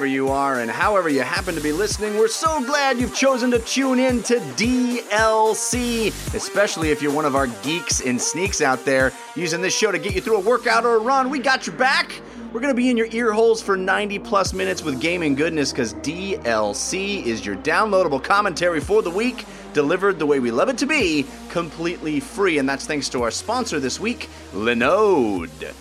wherever you are, and however you happen to be listening. We're so glad you've chosen to tune in to DLC, especially if you're one of our geeks and sneaks out there using this show to get you through a workout or a run. We got your back. We're going to be in your ear holes for 90 plus minutes with gaming goodness because DLC is your downloadable commentary for the week, delivered the way we love it to be, completely free. And that's thanks to our sponsor this week, Linode.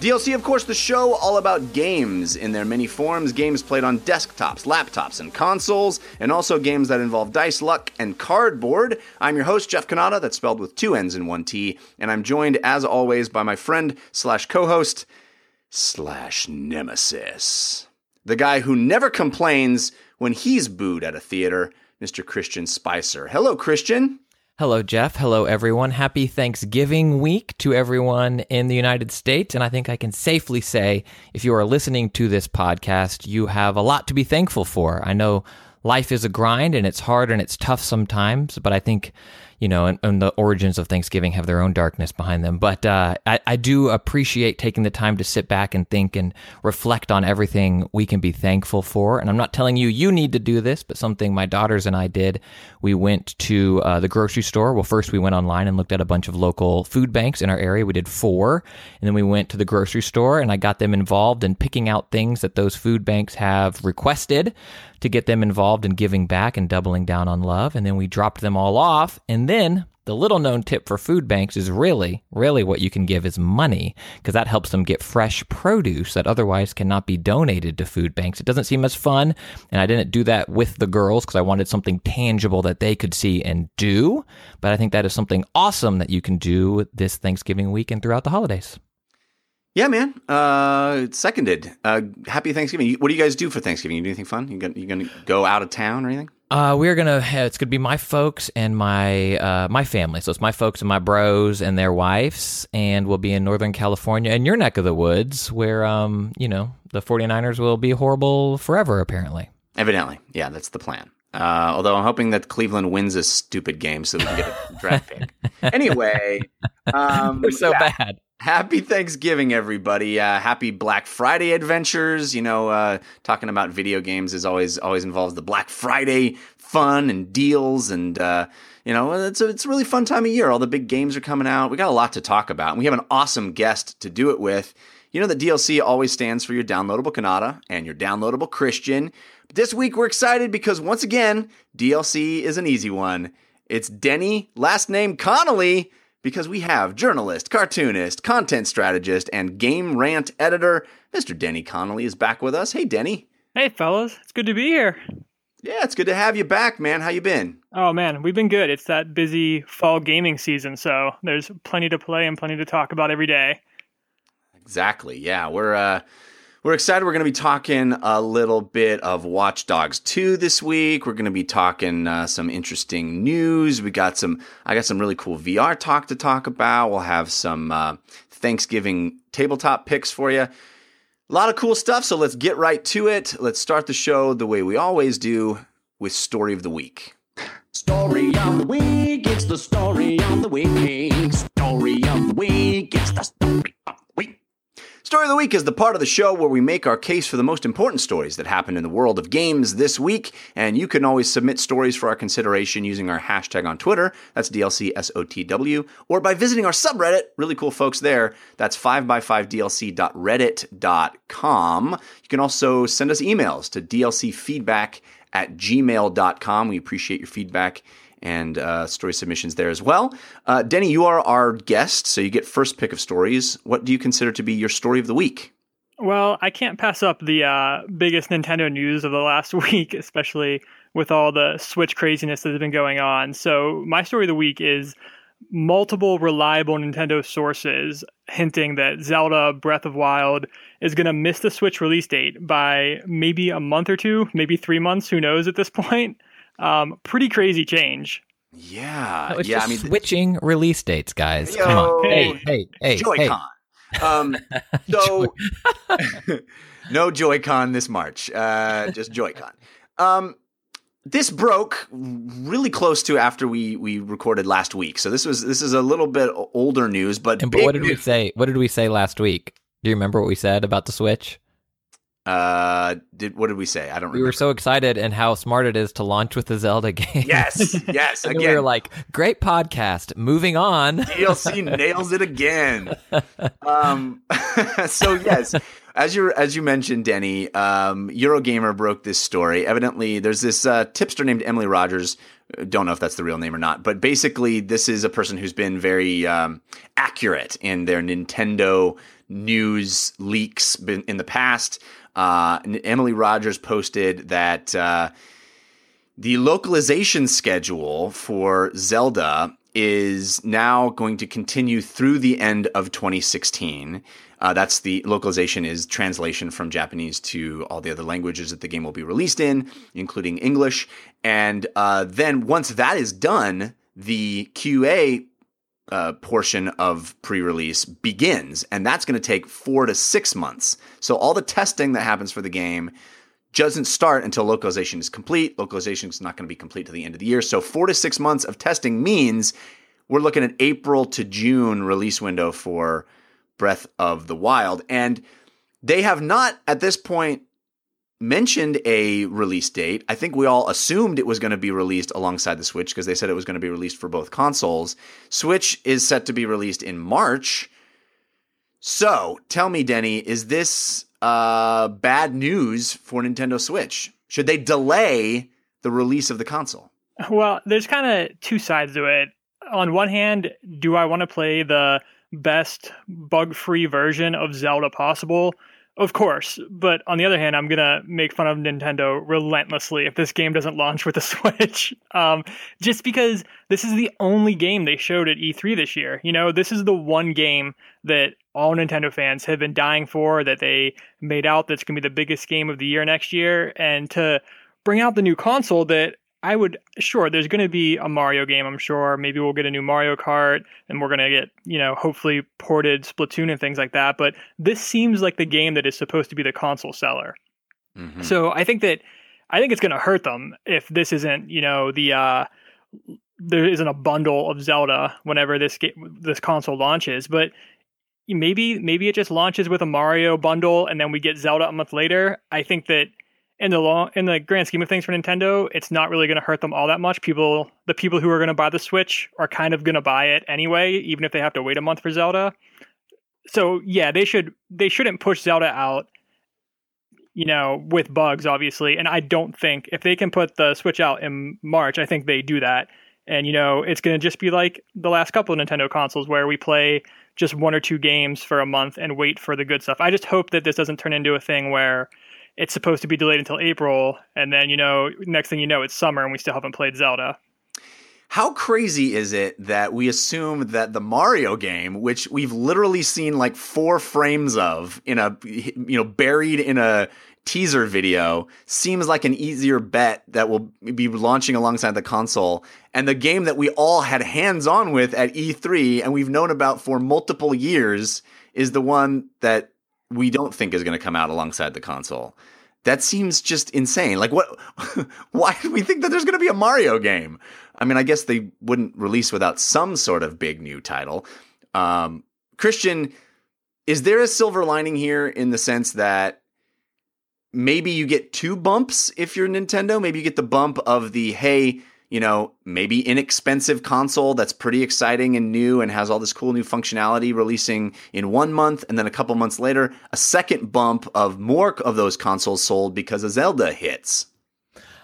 DLC, of course, the show all about games in their many forms games played on desktops, laptops, and consoles, and also games that involve dice, luck, and cardboard. I'm your host, Jeff Cannata, that's spelled with two N's and one T, and I'm joined, as always, by my friend slash co host slash nemesis. The guy who never complains when he's booed at a theater, Mr. Christian Spicer. Hello, Christian. Hello, Jeff. Hello, everyone. Happy Thanksgiving week to everyone in the United States. And I think I can safely say, if you are listening to this podcast, you have a lot to be thankful for. I know life is a grind and it's hard and it's tough sometimes, but I think you know, and, and, the origins of Thanksgiving have their own darkness behind them. But uh, I, I, do appreciate taking the time to sit back and think and reflect on everything we can be thankful for. And I'm not telling you you need to do this, but something my daughters and I did. We went to uh, the grocery store. Well, first we went online and looked at a bunch of local food banks in our area. We did four, and then we went to the grocery store and I got them involved in picking out things that those food banks have requested to get them involved in giving back and doubling down on love. And then we dropped them all off. And then the little known tip for food banks is really, really what you can give is money because that helps them get fresh produce that otherwise cannot be donated to food banks. It doesn't seem as fun. And I didn't do that with the girls because I wanted something tangible that they could see and do. But I think that is something awesome that you can do this Thanksgiving week and throughout the holidays. Yeah, man. Uh, seconded. Uh, happy Thanksgiving. What do you guys do for Thanksgiving? You do anything fun? You gonna, you gonna go out of town or anything? Uh, we're gonna. It's gonna be my folks and my uh, my family. So it's my folks and my bros and their wives, and we'll be in Northern California in your neck of the woods, where um, you know, the 49ers will be horrible forever. Apparently. Evidently, yeah, that's the plan. Uh, although I'm hoping that Cleveland wins this stupid game so we can get a draft pick. Anyway, um, they're so yeah. bad. Happy Thanksgiving, everybody! Uh, happy Black Friday adventures. You know, uh, talking about video games is always always involves the Black Friday fun and deals, and uh, you know, it's a, it's a really fun time of year. All the big games are coming out. We got a lot to talk about. And we have an awesome guest to do it with. You know that DLC always stands for your downloadable Cannata and your downloadable Christian. But this week we're excited because once again, DLC is an easy one. It's Denny, last name Connolly because we have journalist, cartoonist, content strategist, and Game Rant editor, Mr. Denny Connolly is back with us. Hey, Denny. Hey, fellas. It's good to be here. Yeah, it's good to have you back, man. How you been? Oh man, we've been good. It's that busy fall gaming season, so there's plenty to play and plenty to talk about every day. Exactly. Yeah, we're uh we're excited. We're going to be talking a little bit of Watch Dogs 2 this week. We're going to be talking uh, some interesting news. We got some, I got some really cool VR talk to talk about. We'll have some uh, Thanksgiving tabletop picks for you. A lot of cool stuff. So let's get right to it. Let's start the show the way we always do with Story of the Week. Story of the Week. It's the story of the week. Story of the Week. It's the story Story of the Week is the part of the show where we make our case for the most important stories that happened in the world of games this week, and you can always submit stories for our consideration using our hashtag on Twitter, that's DLCSOTW, or by visiting our subreddit, really cool folks there, that's 5x5dlc.reddit.com. You can also send us emails to dlcfeedback at gmail.com. We appreciate your feedback and uh, story submissions there as well. Uh, Denny, you are our guest, so you get first pick of stories. What do you consider to be your story of the week? Well, I can't pass up the uh, biggest Nintendo news of the last week, especially with all the Switch craziness that has been going on. So, my story of the week is multiple reliable Nintendo sources hinting that Zelda Breath of Wild is going to miss the Switch release date by maybe a month or two, maybe three months, who knows at this point. Um, pretty crazy change. Yeah, no, it's yeah. I mean, switching release dates, guys. Yo, Come on, hey, hey, hey, Joy-Con. Hey. Um, so no Joy-Con this March. Uh, just Joy-Con. Um, this broke really close to after we we recorded last week. So this was this is a little bit older news, but and, but what did news. we say? What did we say last week? Do you remember what we said about the Switch? Uh, did what did we say? I don't. We remember. were so excited and how smart it is to launch with the Zelda game. Yes, yes. and again, we were like, great podcast. Moving on. DLC nails it again. Um, so yes, as you as you mentioned, Denny, um, Eurogamer broke this story. Evidently, there's this uh, tipster named Emily Rogers. Don't know if that's the real name or not, but basically, this is a person who's been very um, accurate in their Nintendo news leaks in the past. Uh, Emily Rogers posted that uh, the localization schedule for Zelda is now going to continue through the end of 2016. Uh, that's the localization is translation from Japanese to all the other languages that the game will be released in, including English. And uh, then once that is done, the QA uh, portion of pre-release begins, and that's going to take four to six months. So all the testing that happens for the game doesn't start until localization is complete. Localization is not going to be complete to the end of the year. So four to six months of testing means we're looking at April to June release window for Breath of the Wild, and they have not at this point mentioned a release date. I think we all assumed it was going to be released alongside the Switch because they said it was going to be released for both consoles. Switch is set to be released in March. So tell me, Denny, is this uh, bad news for Nintendo Switch? Should they delay the release of the console? Well, there's kind of two sides to it. On one hand, do I want to play the best bug free version of Zelda possible? Of course, but on the other hand, I'm gonna make fun of Nintendo relentlessly if this game doesn't launch with the Switch. Um, just because this is the only game they showed at E3 this year. You know, this is the one game that all Nintendo fans have been dying for, that they made out that's gonna be the biggest game of the year next year, and to bring out the new console that I would sure there's going to be a Mario game. I'm sure maybe we'll get a new Mario Kart, and we're going to get you know hopefully ported Splatoon and things like that. But this seems like the game that is supposed to be the console seller. Mm-hmm. So I think that I think it's going to hurt them if this isn't you know the uh, there isn't a bundle of Zelda whenever this game, this console launches. But maybe maybe it just launches with a Mario bundle, and then we get Zelda a month later. I think that in the long in the grand scheme of things for Nintendo, it's not really going to hurt them all that much. People, the people who are going to buy the Switch are kind of going to buy it anyway, even if they have to wait a month for Zelda. So yeah, they should they shouldn't push Zelda out, you know, with bugs obviously. And I don't think if they can put the Switch out in March, I think they do that. And you know, it's going to just be like the last couple of Nintendo consoles where we play just one or two games for a month and wait for the good stuff. I just hope that this doesn't turn into a thing where it's supposed to be delayed until April, and then you know, next thing you know, it's summer, and we still haven't played Zelda. How crazy is it that we assume that the Mario game, which we've literally seen like four frames of in a you know buried in a teaser video, seems like an easier bet that will be launching alongside the console, and the game that we all had hands on with at E3 and we've known about for multiple years is the one that we don't think is going to come out alongside the console. That seems just insane. Like, what? why do we think that there's going to be a Mario game? I mean, I guess they wouldn't release without some sort of big new title. Um, Christian, is there a silver lining here in the sense that maybe you get two bumps if you're Nintendo? Maybe you get the bump of the, hey, you know, maybe inexpensive console that's pretty exciting and new and has all this cool new functionality releasing in one month. And then a couple months later, a second bump of more of those consoles sold because of Zelda hits.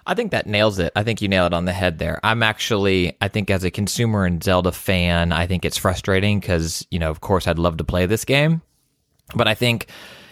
I think that nails it. I think you nailed it on the head there. I'm actually, I think as a consumer and Zelda fan, I think it's frustrating because, you know, of course, I'd love to play this game. But I think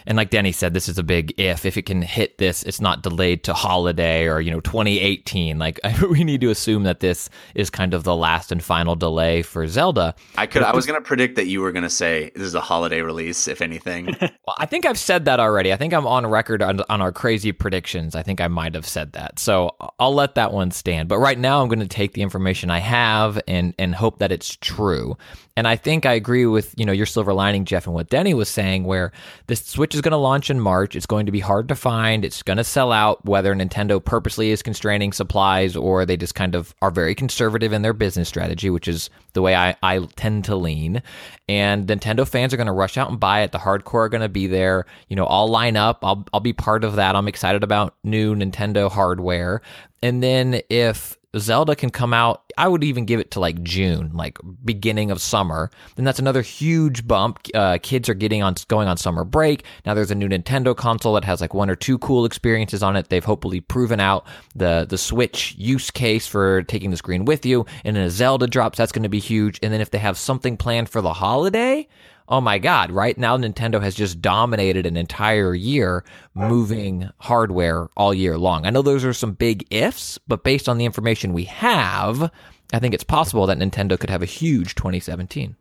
and like Denny said, this is a big if. If it can hit this, it's not delayed to holiday or, you know, 2018. Like, we need to assume that this is kind of the last and final delay for Zelda. I could, I was going to predict that you were going to say this is a holiday release, if anything. well, I think I've said that already. I think I'm on record on, on our crazy predictions. I think I might have said that. So I'll let that one stand. But right now, I'm going to take the information I have and, and hope that it's true. And I think I agree with, you know, your silver lining, Jeff, and what Denny was saying, where the Switch is going to launch in March. It's going to be hard to find. It's going to sell out, whether Nintendo purposely is constraining supplies or they just kind of are very conservative in their business strategy, which is the way I, I tend to lean. And Nintendo fans are going to rush out and buy it. The hardcore are going to be there. You know, I'll line up. I'll, I'll be part of that. I'm excited about new Nintendo hardware. And then if Zelda can come out, I would even give it to like June, like beginning of summer. Then that's another huge bump. Uh, kids are getting on going on summer break. Now there's a new Nintendo console that has like one or two cool experiences on it. They've hopefully proven out the the Switch use case for taking the screen with you. And then a Zelda drops, that's going to be huge. And then if they have something planned for the holiday, oh my God, right now Nintendo has just dominated an entire year moving hardware all year long. I know those are some big ifs, but based on the information we have, I think it's possible that Nintendo could have a huge 2017.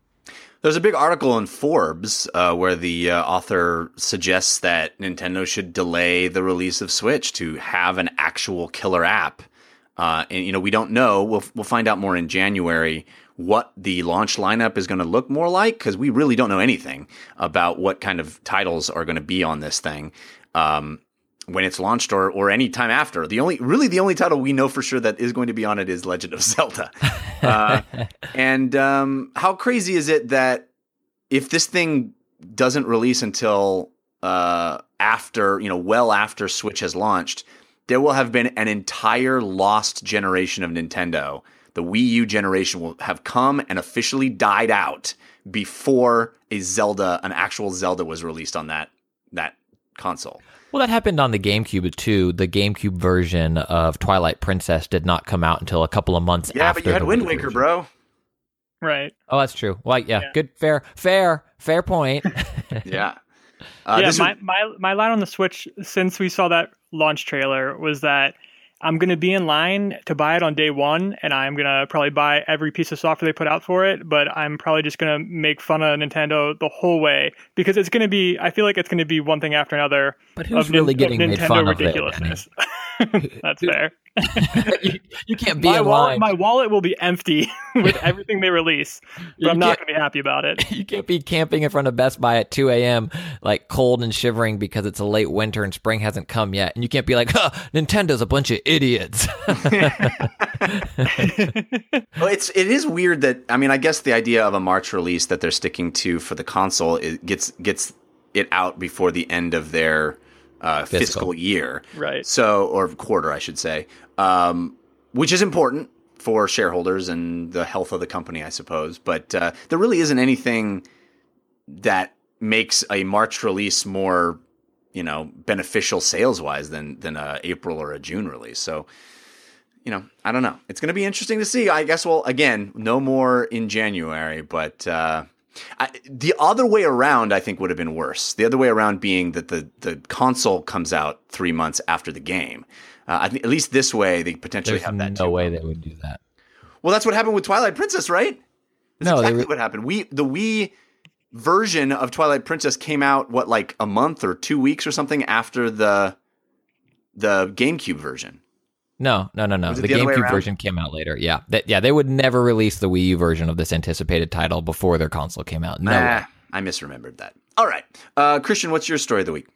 There's a big article in Forbes uh, where the uh, author suggests that Nintendo should delay the release of Switch to have an actual killer app. Uh, and you know, we don't know. We'll we'll find out more in January what the launch lineup is going to look more like because we really don't know anything about what kind of titles are going to be on this thing um, when it's launched or or any time after. The only really the only title we know for sure that is going to be on it is Legend of Zelda. Uh, and um, how crazy is it that if this thing doesn't release until uh, after you know well after Switch has launched, there will have been an entire lost generation of Nintendo the Wii U generation will have come and officially died out before a Zelda, an actual Zelda, was released on that that console. Well, that happened on the GameCube too. The GameCube version of Twilight Princess did not come out until a couple of months yeah, after. but you had Wind Waker, version. bro. Right. Oh, that's true. Well, yeah, Yeah. good, fair, fair, fair point. Yeah. Uh, yeah, my, was- my my line on the Switch since we saw that launch trailer was that I'm gonna be in line to buy it on day one, and I'm gonna probably buy every piece of software they put out for it. But I'm probably just gonna make fun of Nintendo the whole way because it's gonna be. I feel like it's gonna be one thing after another. But who's of really getting made Nintendo fun of there, ridiculousness? That's fair. you, you can't be My in wallet, line. my wallet will be empty with everything they release, but You I'm not can't- gonna be happy about it. you can't be camping in front of Best Buy at 2 a.m. like cold and shivering because it's a late winter and spring hasn't come yet. And you can't be like, huh, Nintendo's a bunch of idiots. Well, it's it is weird that I mean I guess the idea of a March release that they're sticking to for the console it gets gets it out before the end of their uh, fiscal. Fiscal. year, Right. So or quarter, I should say, um, which is important for shareholders and the health of the company, I suppose. But uh, there really isn't anything that makes a March release more you know beneficial sales wise than than a April or a June release. So you know, I don't know. It's going to be interesting to see. I guess. Well, again, no more in January, but uh, I, the other way around, I think, would have been worse. The other way around being that the the console comes out three months after the game. Uh, I think at least this way they potentially There's have that. no too. way they would do that. Well, that's what happened with Twilight Princess, right? That's No, exactly what happened. We the Wii version of Twilight Princess came out what like a month or two weeks or something after the the GameCube version. No, no, no, no. The the GameCube version came out later. Yeah, That- yeah. They would never release the Wii U version of this anticipated title before their console came out. No. Ah, I misremembered that. All right, uh, Christian, what's your story of the week?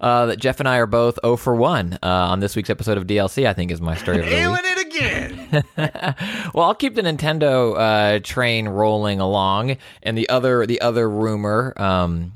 Uh, that Jeff and I are both 0 for 1 uh, on this week's episode of DLC, I think is my story of the week. Ailing it again. well, I'll keep the Nintendo uh, train rolling along, and the other the other rumor. Um,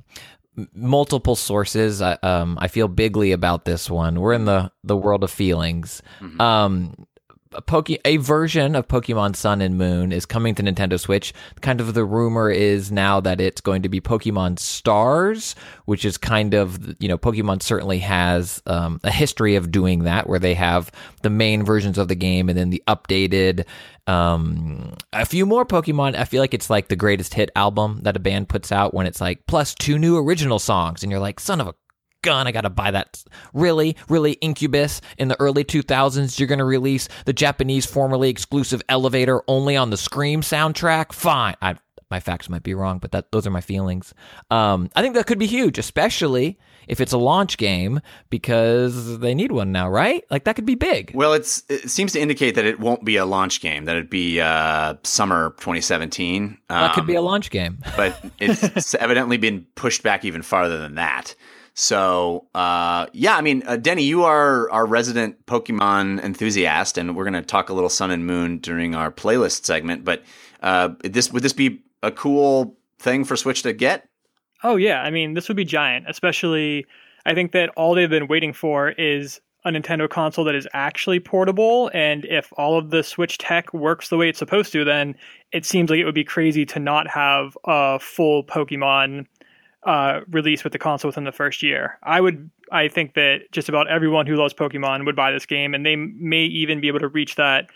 multiple sources. I, um, I feel bigly about this one. We're in the the world of feelings. Um, a Poke a version of Pokemon Sun and Moon is coming to Nintendo Switch. Kind of the rumor is now that it's going to be Pokemon Stars, which is kind of you know Pokemon certainly has um, a history of doing that, where they have the main versions of the game and then the updated um a few more pokemon i feel like it's like the greatest hit album that a band puts out when it's like plus two new original songs and you're like son of a gun i gotta buy that really really incubus in the early 2000s you're gonna release the japanese formerly exclusive elevator only on the scream soundtrack fine i my facts might be wrong, but that those are my feelings. Um, I think that could be huge, especially if it's a launch game because they need one now, right? Like that could be big. Well, it's it seems to indicate that it won't be a launch game; that it'd be uh, summer 2017. Um, that could be a um, launch game, but it's evidently been pushed back even farther than that. So, uh, yeah, I mean, uh, Denny, you are our resident Pokemon enthusiast, and we're going to talk a little Sun and Moon during our playlist segment. But uh, this would this be a cool thing for Switch to get? Oh yeah, I mean, this would be giant. Especially, I think that all they've been waiting for is a Nintendo console that is actually portable. And if all of the Switch tech works the way it's supposed to, then it seems like it would be crazy to not have a full Pokemon uh, release with the console within the first year. I would, I think that just about everyone who loves Pokemon would buy this game, and they may even be able to reach that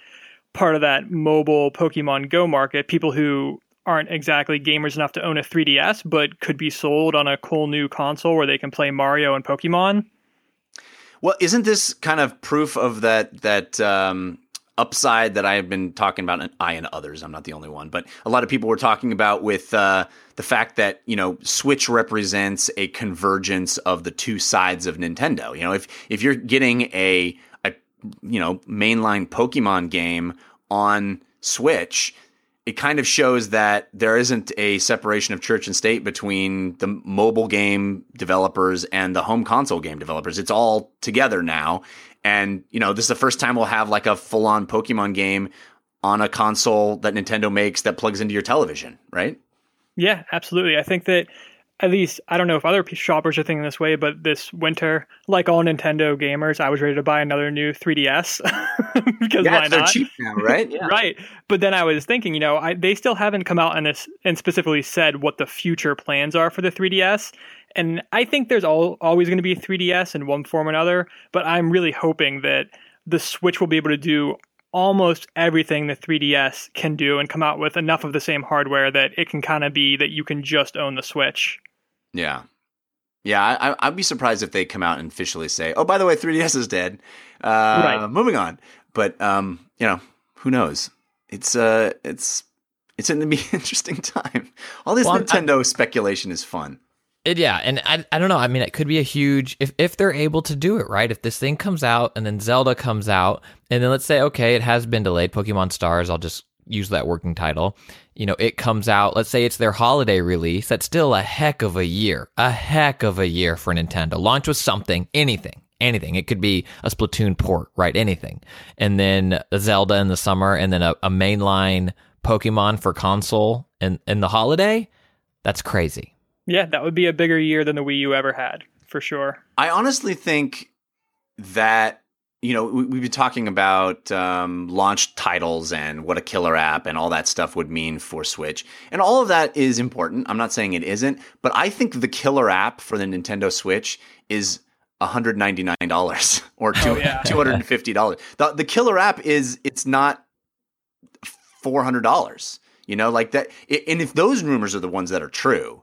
part of that mobile Pokemon Go market. People who aren't exactly gamers enough to own a 3DS, but could be sold on a cool new console where they can play Mario and Pokemon. Well, isn't this kind of proof of that that um, upside that I have been talking about, and I and others, I'm not the only one, but a lot of people were talking about with uh, the fact that you know Switch represents a convergence of the two sides of Nintendo. You know, if if you're getting a a you know mainline Pokemon game on Switch, it kind of shows that there isn't a separation of church and state between the mobile game developers and the home console game developers. It's all together now. And, you know, this is the first time we'll have like a full on Pokemon game on a console that Nintendo makes that plugs into your television, right? Yeah, absolutely. I think that at least I don't know if other shoppers are thinking this way, but this winter, like all Nintendo gamers, I was ready to buy another new 3DS because yeah, why they're not? cheap now, right? yeah. Right. But then I was thinking, you know, I, they still haven't come out and this and specifically said what the future plans are for the 3DS. And I think there's all, always going to be 3DS in one form or another, but I'm really hoping that the Switch will be able to do almost everything the 3DS can do and come out with enough of the same hardware that it can kind of be that you can just own the Switch. Yeah. Yeah, I, would be surprised if they come out and officially say, "Oh, by the way, 3DS is dead." Uh, right. Moving on, but um, you know, who knows? It's uh, it's it's going to be an interesting time. All this well, Nintendo I, speculation is fun. It, yeah, and I, I don't know. I mean, it could be a huge if if they're able to do it right. If this thing comes out and then Zelda comes out, and then let's say okay, it has been delayed. Pokemon Stars. I'll just use that working title. You know, it comes out. Let's say it's their holiday release. That's still a heck of a year. A heck of a year for Nintendo. Launch with something, anything, anything. It could be a Splatoon port, right? Anything, and then Zelda in the summer, and then a, a mainline Pokemon for console and in the holiday. That's crazy. Yeah, that would be a bigger year than the Wii U ever had, for sure. I honestly think that you know we, have been talking about um, launch titles and what a killer app and all that stuff would mean for Switch, and all of that is important. I'm not saying it isn't, but I think the killer app for the Nintendo Switch is $199 or two, oh, yeah. $250. The, the killer app is it's not $400. You know, like that. And if those rumors are the ones that are true,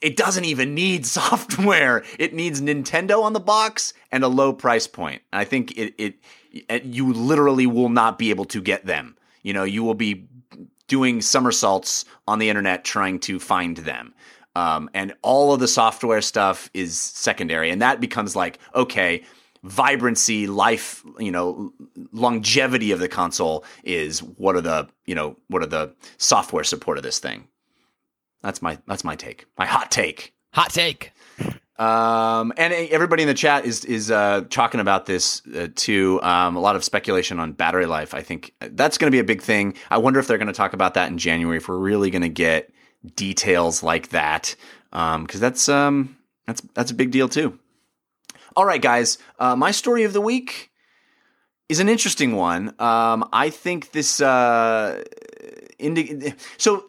it doesn't even need software. It needs Nintendo on the box and a low price point. I think it, it, it you literally will not be able to get them. You know, you will be doing somersaults on the internet trying to find them. Um, and all of the software stuff is secondary, and that becomes like okay, vibrancy, life, you know, longevity of the console is what are the you know what are the software support of this thing. That's my that's my take. My hot take. Hot take. Um, and everybody in the chat is is uh, talking about this uh, too. Um, a lot of speculation on battery life. I think that's going to be a big thing. I wonder if they're going to talk about that in January. If we're really going to get details like that, because um, that's um, that's that's a big deal too. All right, guys. Uh, my story of the week is an interesting one. Um, I think this. Uh, indi- so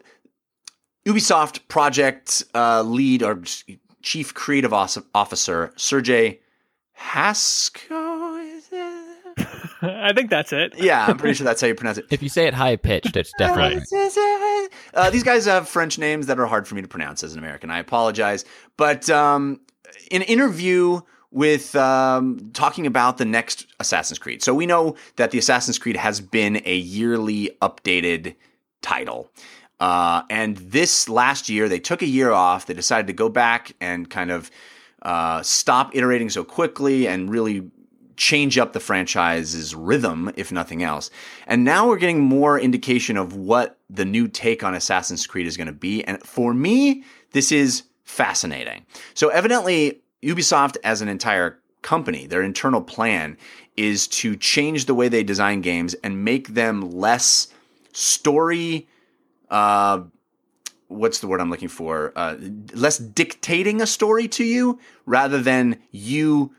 Ubisoft project uh, lead or chief creative officer Sergey Haskell. I think that's it. Yeah, I'm pretty sure that's how you pronounce it. If you say it high pitched, it's definitely. Right. Uh, these guys have French names that are hard for me to pronounce as an American. I apologize, but um, in an interview with um, talking about the next Assassin's Creed. So we know that the Assassin's Creed has been a yearly updated title. Uh, and this last year, they took a year off. They decided to go back and kind of uh, stop iterating so quickly and really change up the franchise's rhythm, if nothing else. And now we're getting more indication of what the new take on Assassin's Creed is going to be. And for me, this is fascinating. So, evidently, Ubisoft as an entire company, their internal plan is to change the way they design games and make them less story. Uh, what's the word I'm looking for? Uh, less dictating a story to you rather than you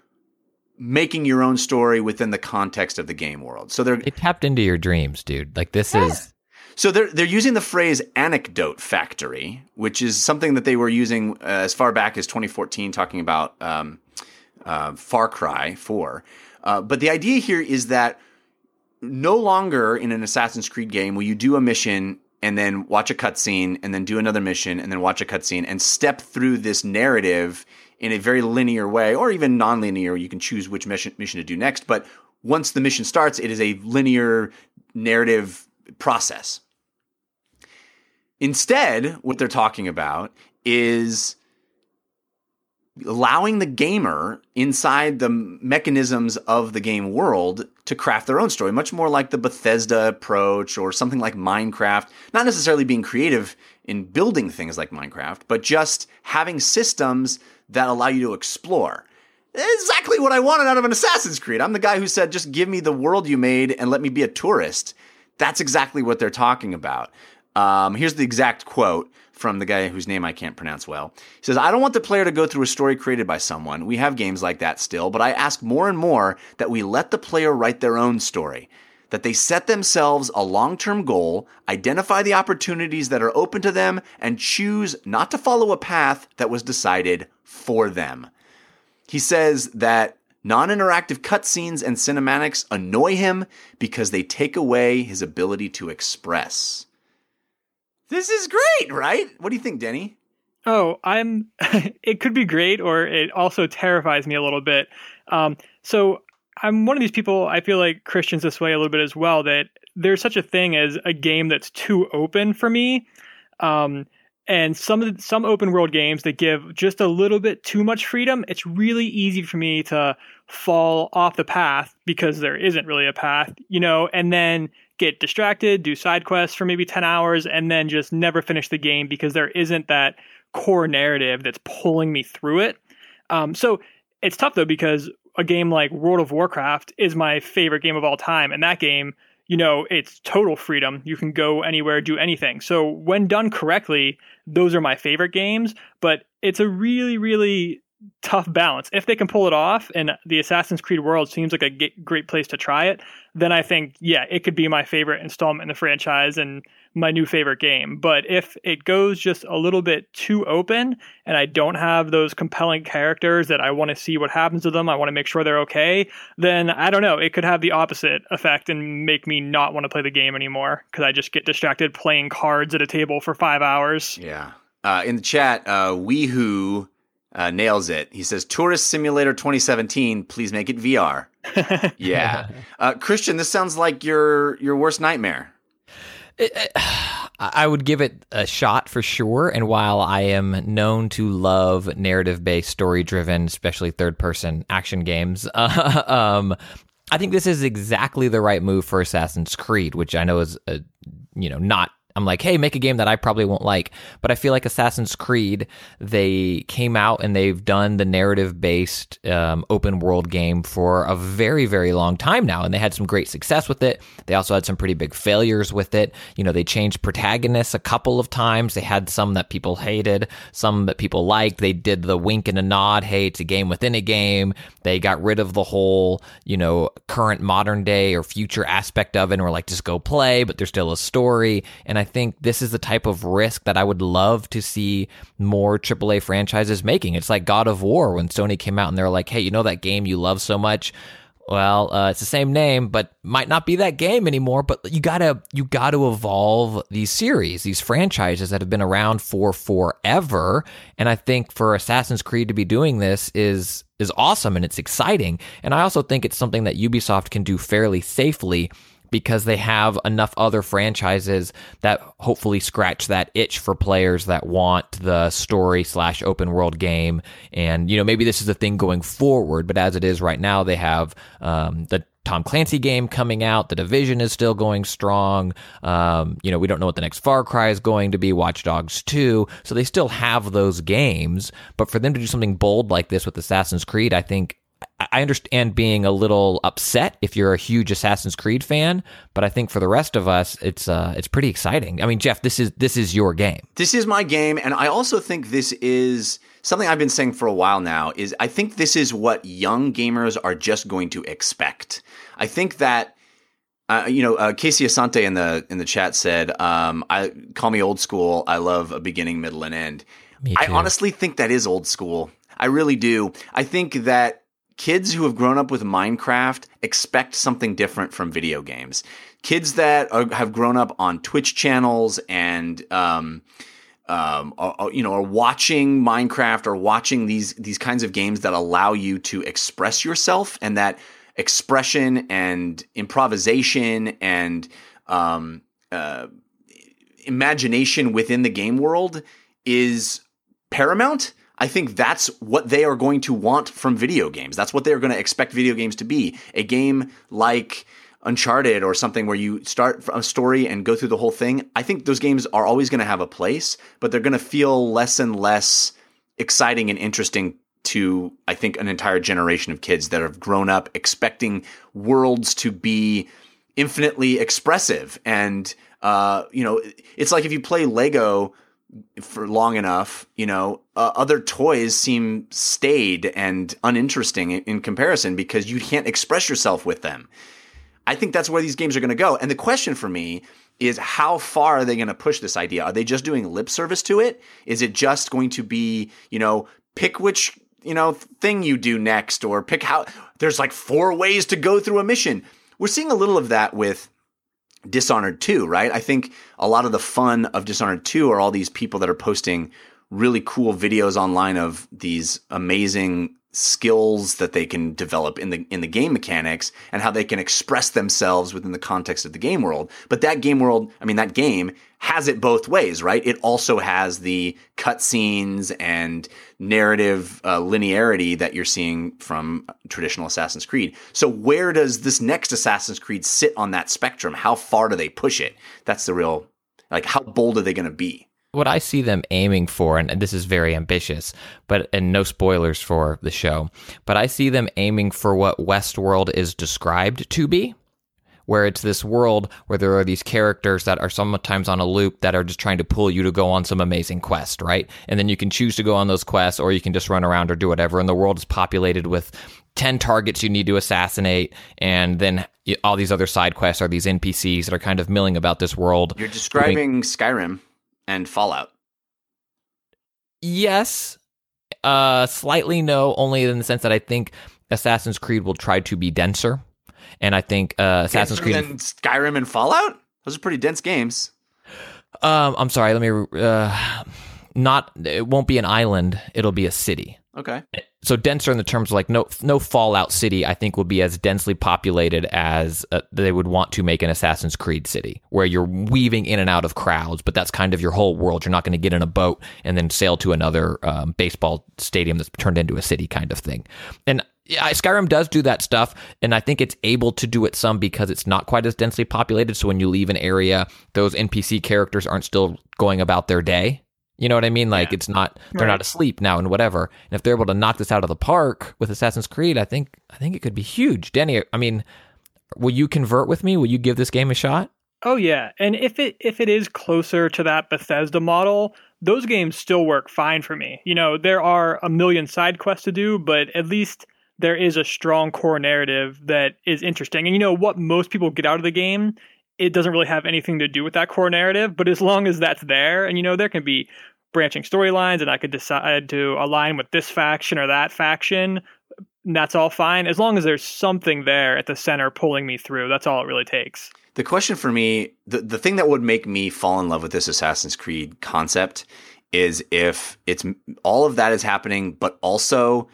making your own story within the context of the game world. So they're they tapped into your dreams, dude. Like this yeah. is so they're they're using the phrase anecdote factory, which is something that they were using uh, as far back as 2014, talking about um, uh, Far Cry 4. Uh, but the idea here is that no longer in an Assassin's Creed game will you do a mission and then watch a cutscene and then do another mission and then watch a cutscene and step through this narrative in a very linear way or even non-linear. You can choose which mission, mission to do next but once the mission starts it is a linear narrative process. Instead what they're talking about is allowing the gamer inside the mechanisms of the game world to craft their own story, much more like the Bethesda approach or something like Minecraft. Not necessarily being creative in building things like Minecraft, but just having systems that allow you to explore. Exactly what I wanted out of an Assassin's Creed. I'm the guy who said, just give me the world you made and let me be a tourist. That's exactly what they're talking about. Um, here's the exact quote from the guy whose name I can't pronounce well. He says, I don't want the player to go through a story created by someone. We have games like that still, but I ask more and more that we let the player write their own story. That they set themselves a long term goal, identify the opportunities that are open to them, and choose not to follow a path that was decided for them. He says that non interactive cutscenes and cinematics annoy him because they take away his ability to express. This is great, right? What do you think, Denny? Oh, I'm. it could be great, or it also terrifies me a little bit. Um, so I'm one of these people. I feel like Christians this way a little bit as well. That there's such a thing as a game that's too open for me. Um, and some the, some open world games that give just a little bit too much freedom, it's really easy for me to fall off the path because there isn't really a path, you know, and then get distracted, do side quests for maybe 10 hours, and then just never finish the game because there isn't that core narrative that's pulling me through it. Um, so it's tough though because a game like World of Warcraft is my favorite game of all time, and that game, you know, it's total freedom. You can go anywhere, do anything. So when done correctly, those are my favorite games. But it's a really, really tough balance. If they can pull it off, and the Assassin's Creed world seems like a great place to try it, then I think, yeah, it could be my favorite installment in the franchise and my new favorite game. But if it goes just a little bit too open and I don't have those compelling characters that I want to see what happens to them, I want to make sure they're okay, then I don't know, it could have the opposite effect and make me not want to play the game anymore because I just get distracted playing cards at a table for five hours. Yeah. Uh, in the chat, uh, Weehoo uh, nails it. He says, Tourist Simulator 2017, please make it VR. yeah. Uh, Christian, this sounds like your your worst nightmare. It, it, I would give it a shot for sure. And while I am known to love narrative based, story driven, especially third person action games, uh, um, I think this is exactly the right move for Assassin's Creed, which I know is, a, you know, not I'm like, hey, make a game that I probably won't like. But I feel like Assassin's Creed, they came out and they've done the narrative based um, open world game for a very, very long time now. And they had some great success with it. They also had some pretty big failures with it. You know, they changed protagonists a couple of times. They had some that people hated, some that people liked. They did the wink and a nod, hey, it's a game within a game. They got rid of the whole, you know, current modern day or future aspect of it and were like, just go play, but there's still a story. And I think this is the type of risk that I would love to see more AAA franchises making. It's like God of War when Sony came out and they're like, hey, you know that game you love so much? Well, uh, it's the same name, but might not be that game anymore. But you gotta you gotta evolve these series, these franchises that have been around for forever. And I think for Assassin's Creed to be doing this is is awesome and it's exciting. And I also think it's something that Ubisoft can do fairly safely because they have enough other franchises that hopefully scratch that itch for players that want the story slash open world game. And, you know, maybe this is a thing going forward, but as it is right now, they have um, the Tom Clancy game coming out. The Division is still going strong. Um, you know, we don't know what the next Far Cry is going to be, Watch Dogs 2. So they still have those games. But for them to do something bold like this with Assassin's Creed, I think I understand being a little upset if you're a huge Assassin's Creed fan, but I think for the rest of us, it's uh, it's pretty exciting. I mean, Jeff, this is this is your game. This is my game, and I also think this is something I've been saying for a while now. Is I think this is what young gamers are just going to expect. I think that. Uh, you know, uh, Casey Asante in the in the chat said, um, "I call me old school. I love a beginning, middle, and end." I honestly think that is old school. I really do. I think that kids who have grown up with Minecraft expect something different from video games. Kids that are, have grown up on Twitch channels and um, um, are, you know are watching Minecraft or watching these these kinds of games that allow you to express yourself and that expression and improvisation and um, uh, imagination within the game world is paramount I think that's what they are going to want from video games. That's what they're going to expect video games to be. A game like Uncharted or something where you start a story and go through the whole thing. I think those games are always going to have a place, but they're going to feel less and less exciting and interesting to I think an entire generation of kids that have grown up expecting worlds to be infinitely expressive and uh, you know it's like if you play Lego for long enough, you know, uh, other toys seem staid and uninteresting in, in comparison because you can't express yourself with them. I think that's where these games are going to go. And the question for me is how far are they going to push this idea? Are they just doing lip service to it? Is it just going to be, you know, pick which, you know, thing you do next or pick how there's like four ways to go through a mission. We're seeing a little of that with Dishonored 2, right? I think a lot of the fun of Dishonored 2 are all these people that are posting really cool videos online of these amazing skills that they can develop in the in the game mechanics and how they can express themselves within the context of the game world. But that game world, I mean that game has it both ways, right? It also has the cutscenes and narrative uh, linearity that you're seeing from traditional Assassin's Creed. So where does this next Assassin's Creed sit on that spectrum? How far do they push it? That's the real like how bold are they going to be? What I see them aiming for, and this is very ambitious, but and no spoilers for the show, but I see them aiming for what Westworld is described to be, where it's this world where there are these characters that are sometimes on a loop that are just trying to pull you to go on some amazing quest, right? And then you can choose to go on those quests, or you can just run around or do whatever, and the world is populated with 10 targets you need to assassinate and then all these other side quests are these npcs that are kind of milling about this world you're describing skyrim and Fallout? Yes. Uh, slightly no, only in the sense that I think Assassin's Creed will try to be denser. And I think uh, Assassin's Creed. and Skyrim and Fallout? Those are pretty dense games. Um, I'm sorry. Let me. Uh, not. It won't be an island. It'll be a city. Okay. So denser in the terms of like no no Fallout City, I think would be as densely populated as uh, they would want to make an Assassin's Creed city, where you're weaving in and out of crowds, but that's kind of your whole world. You're not going to get in a boat and then sail to another um, baseball stadium that's turned into a city, kind of thing. And Skyrim does do that stuff, and I think it's able to do it some because it's not quite as densely populated. So when you leave an area, those NPC characters aren't still going about their day you know what I mean? Like yeah. it's not they're right. not asleep now and whatever. And if they're able to knock this out of the park with Assassin's Creed, I think I think it could be huge. Danny, I mean, will you convert with me? Will you give this game a shot? Oh yeah, and if it if it is closer to that Bethesda model, those games still work fine for me. You know, there are a million side quests to do, but at least there is a strong core narrative that is interesting. And you know what most people get out of the game it doesn't really have anything to do with that core narrative, but as long as that's there, and you know, there can be branching storylines and I could decide to align with this faction or that faction, that's all fine. As long as there's something there at the center pulling me through, that's all it really takes. The question for me, the, the thing that would make me fall in love with this Assassin's Creed concept is if it's all of that is happening, but also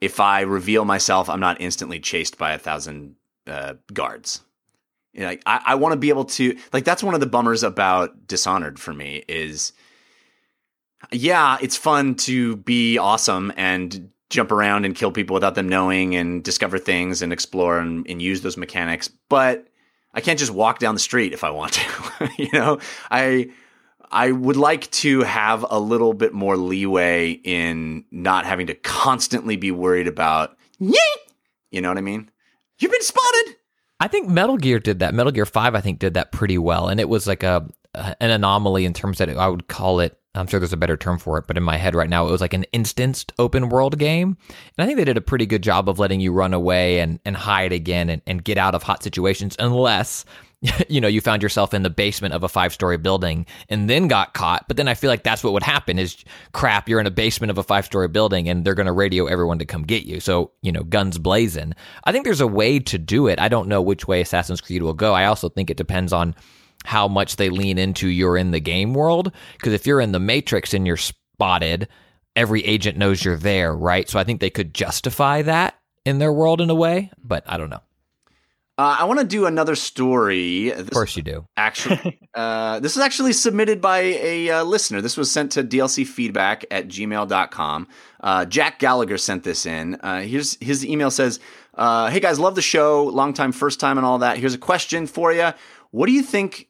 if I reveal myself, I'm not instantly chased by a thousand uh, guards. You know, like, I, I want to be able to like that's one of the bummers about Dishonored for me is yeah, it's fun to be awesome and jump around and kill people without them knowing and discover things and explore and, and use those mechanics. But I can't just walk down the street if I want to. you know, I I would like to have a little bit more leeway in not having to constantly be worried about yeet. You know what I mean? You've been spotted. I think Metal Gear did that. Metal Gear Five, I think, did that pretty well, and it was like a an anomaly in terms that I would call it I'm sure there's a better term for it, but in my head right now, it was like an instanced open world game. And I think they did a pretty good job of letting you run away and, and hide again and, and get out of hot situations, unless, you know, you found yourself in the basement of a five story building and then got caught. But then I feel like that's what would happen is crap, you're in a basement of a five story building and they're going to radio everyone to come get you. So, you know, guns blazing. I think there's a way to do it. I don't know which way Assassin's Creed will go. I also think it depends on how much they lean into you're in the game world. Because if you're in the Matrix and you're spotted, every agent knows you're there, right? So I think they could justify that in their world in a way, but I don't know. Uh, I want to do another story. This of course, you do. Actually, uh, this is actually submitted by a uh, listener. This was sent to dlcfeedback at gmail.com. Uh, Jack Gallagher sent this in. Uh, here's his email says, uh, "Hey guys, love the show. Long time, first time, and all that. Here's a question for you. What do you think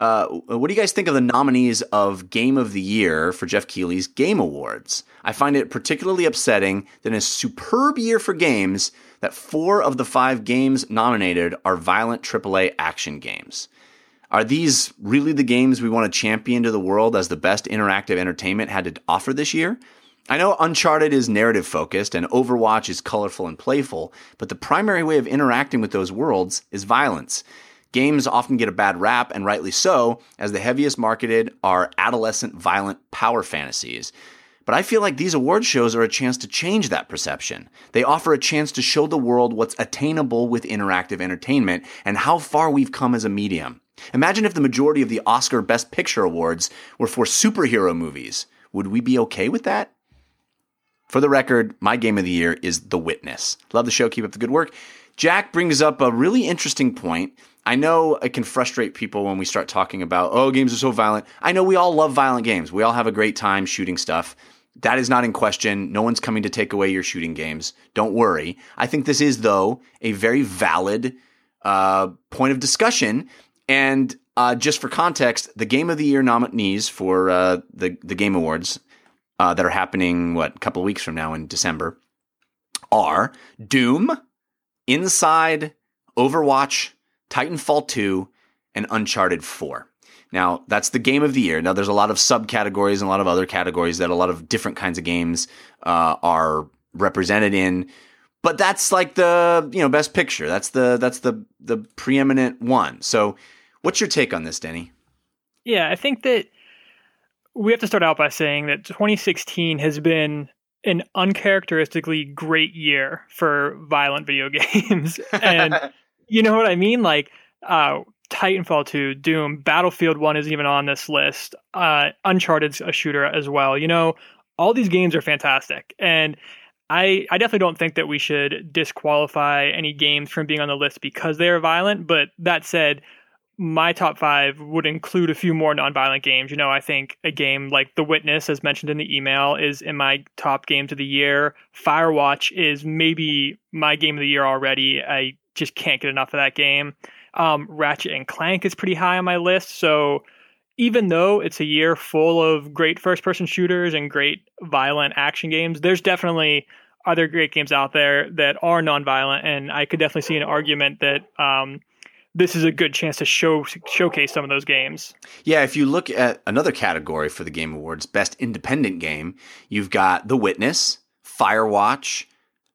uh, what do you guys think of the nominees of Game of the Year for Jeff Keighley's Game Awards? I find it particularly upsetting that in a superb year for games, that four of the five games nominated are violent AAA action games. Are these really the games we want to champion to the world as the best interactive entertainment had to offer this year? I know Uncharted is narrative focused and Overwatch is colorful and playful, but the primary way of interacting with those worlds is violence. Games often get a bad rap, and rightly so, as the heaviest marketed are adolescent violent power fantasies. But I feel like these award shows are a chance to change that perception. They offer a chance to show the world what's attainable with interactive entertainment and how far we've come as a medium. Imagine if the majority of the Oscar Best Picture awards were for superhero movies. Would we be okay with that? For the record, my game of the year is The Witness. Love the show. Keep up the good work. Jack brings up a really interesting point I know it can frustrate people when we start talking about, oh, games are so violent. I know we all love violent games. We all have a great time shooting stuff. That is not in question. No one's coming to take away your shooting games. Don't worry. I think this is, though, a very valid uh, point of discussion. And uh, just for context, the Game of the Year nominees for uh, the the Game Awards uh, that are happening what a couple of weeks from now in December are Doom, Inside, Overwatch, Titanfall 2, and Uncharted 4. Now, that's the game of the year. Now, there's a lot of subcategories and a lot of other categories that a lot of different kinds of games uh, are represented in. But that's like the you know best picture. That's the that's the the preeminent one. So, what's your take on this, Denny? Yeah, I think that we have to start out by saying that 2016 has been an uncharacteristically great year for violent video games, and you know what I mean? Like uh, Titanfall 2, Doom, Battlefield 1 is even on this list. Uh, Uncharted's a shooter as well. You know, all these games are fantastic. And I, I definitely don't think that we should disqualify any games from being on the list because they are violent. But that said, my top five would include a few more nonviolent games. You know, I think a game like The Witness, as mentioned in the email, is in my top games of the year. Firewatch is maybe my game of the year already. I just can't get enough of that game. Um, Ratchet and Clank is pretty high on my list. So even though it's a year full of great first person shooters and great violent action games, there's definitely other great games out there that are nonviolent. And I could definitely see an argument that um, this is a good chance to show showcase some of those games. Yeah, if you look at another category for the Game Awards, Best Independent Game, you've got The Witness, Firewatch,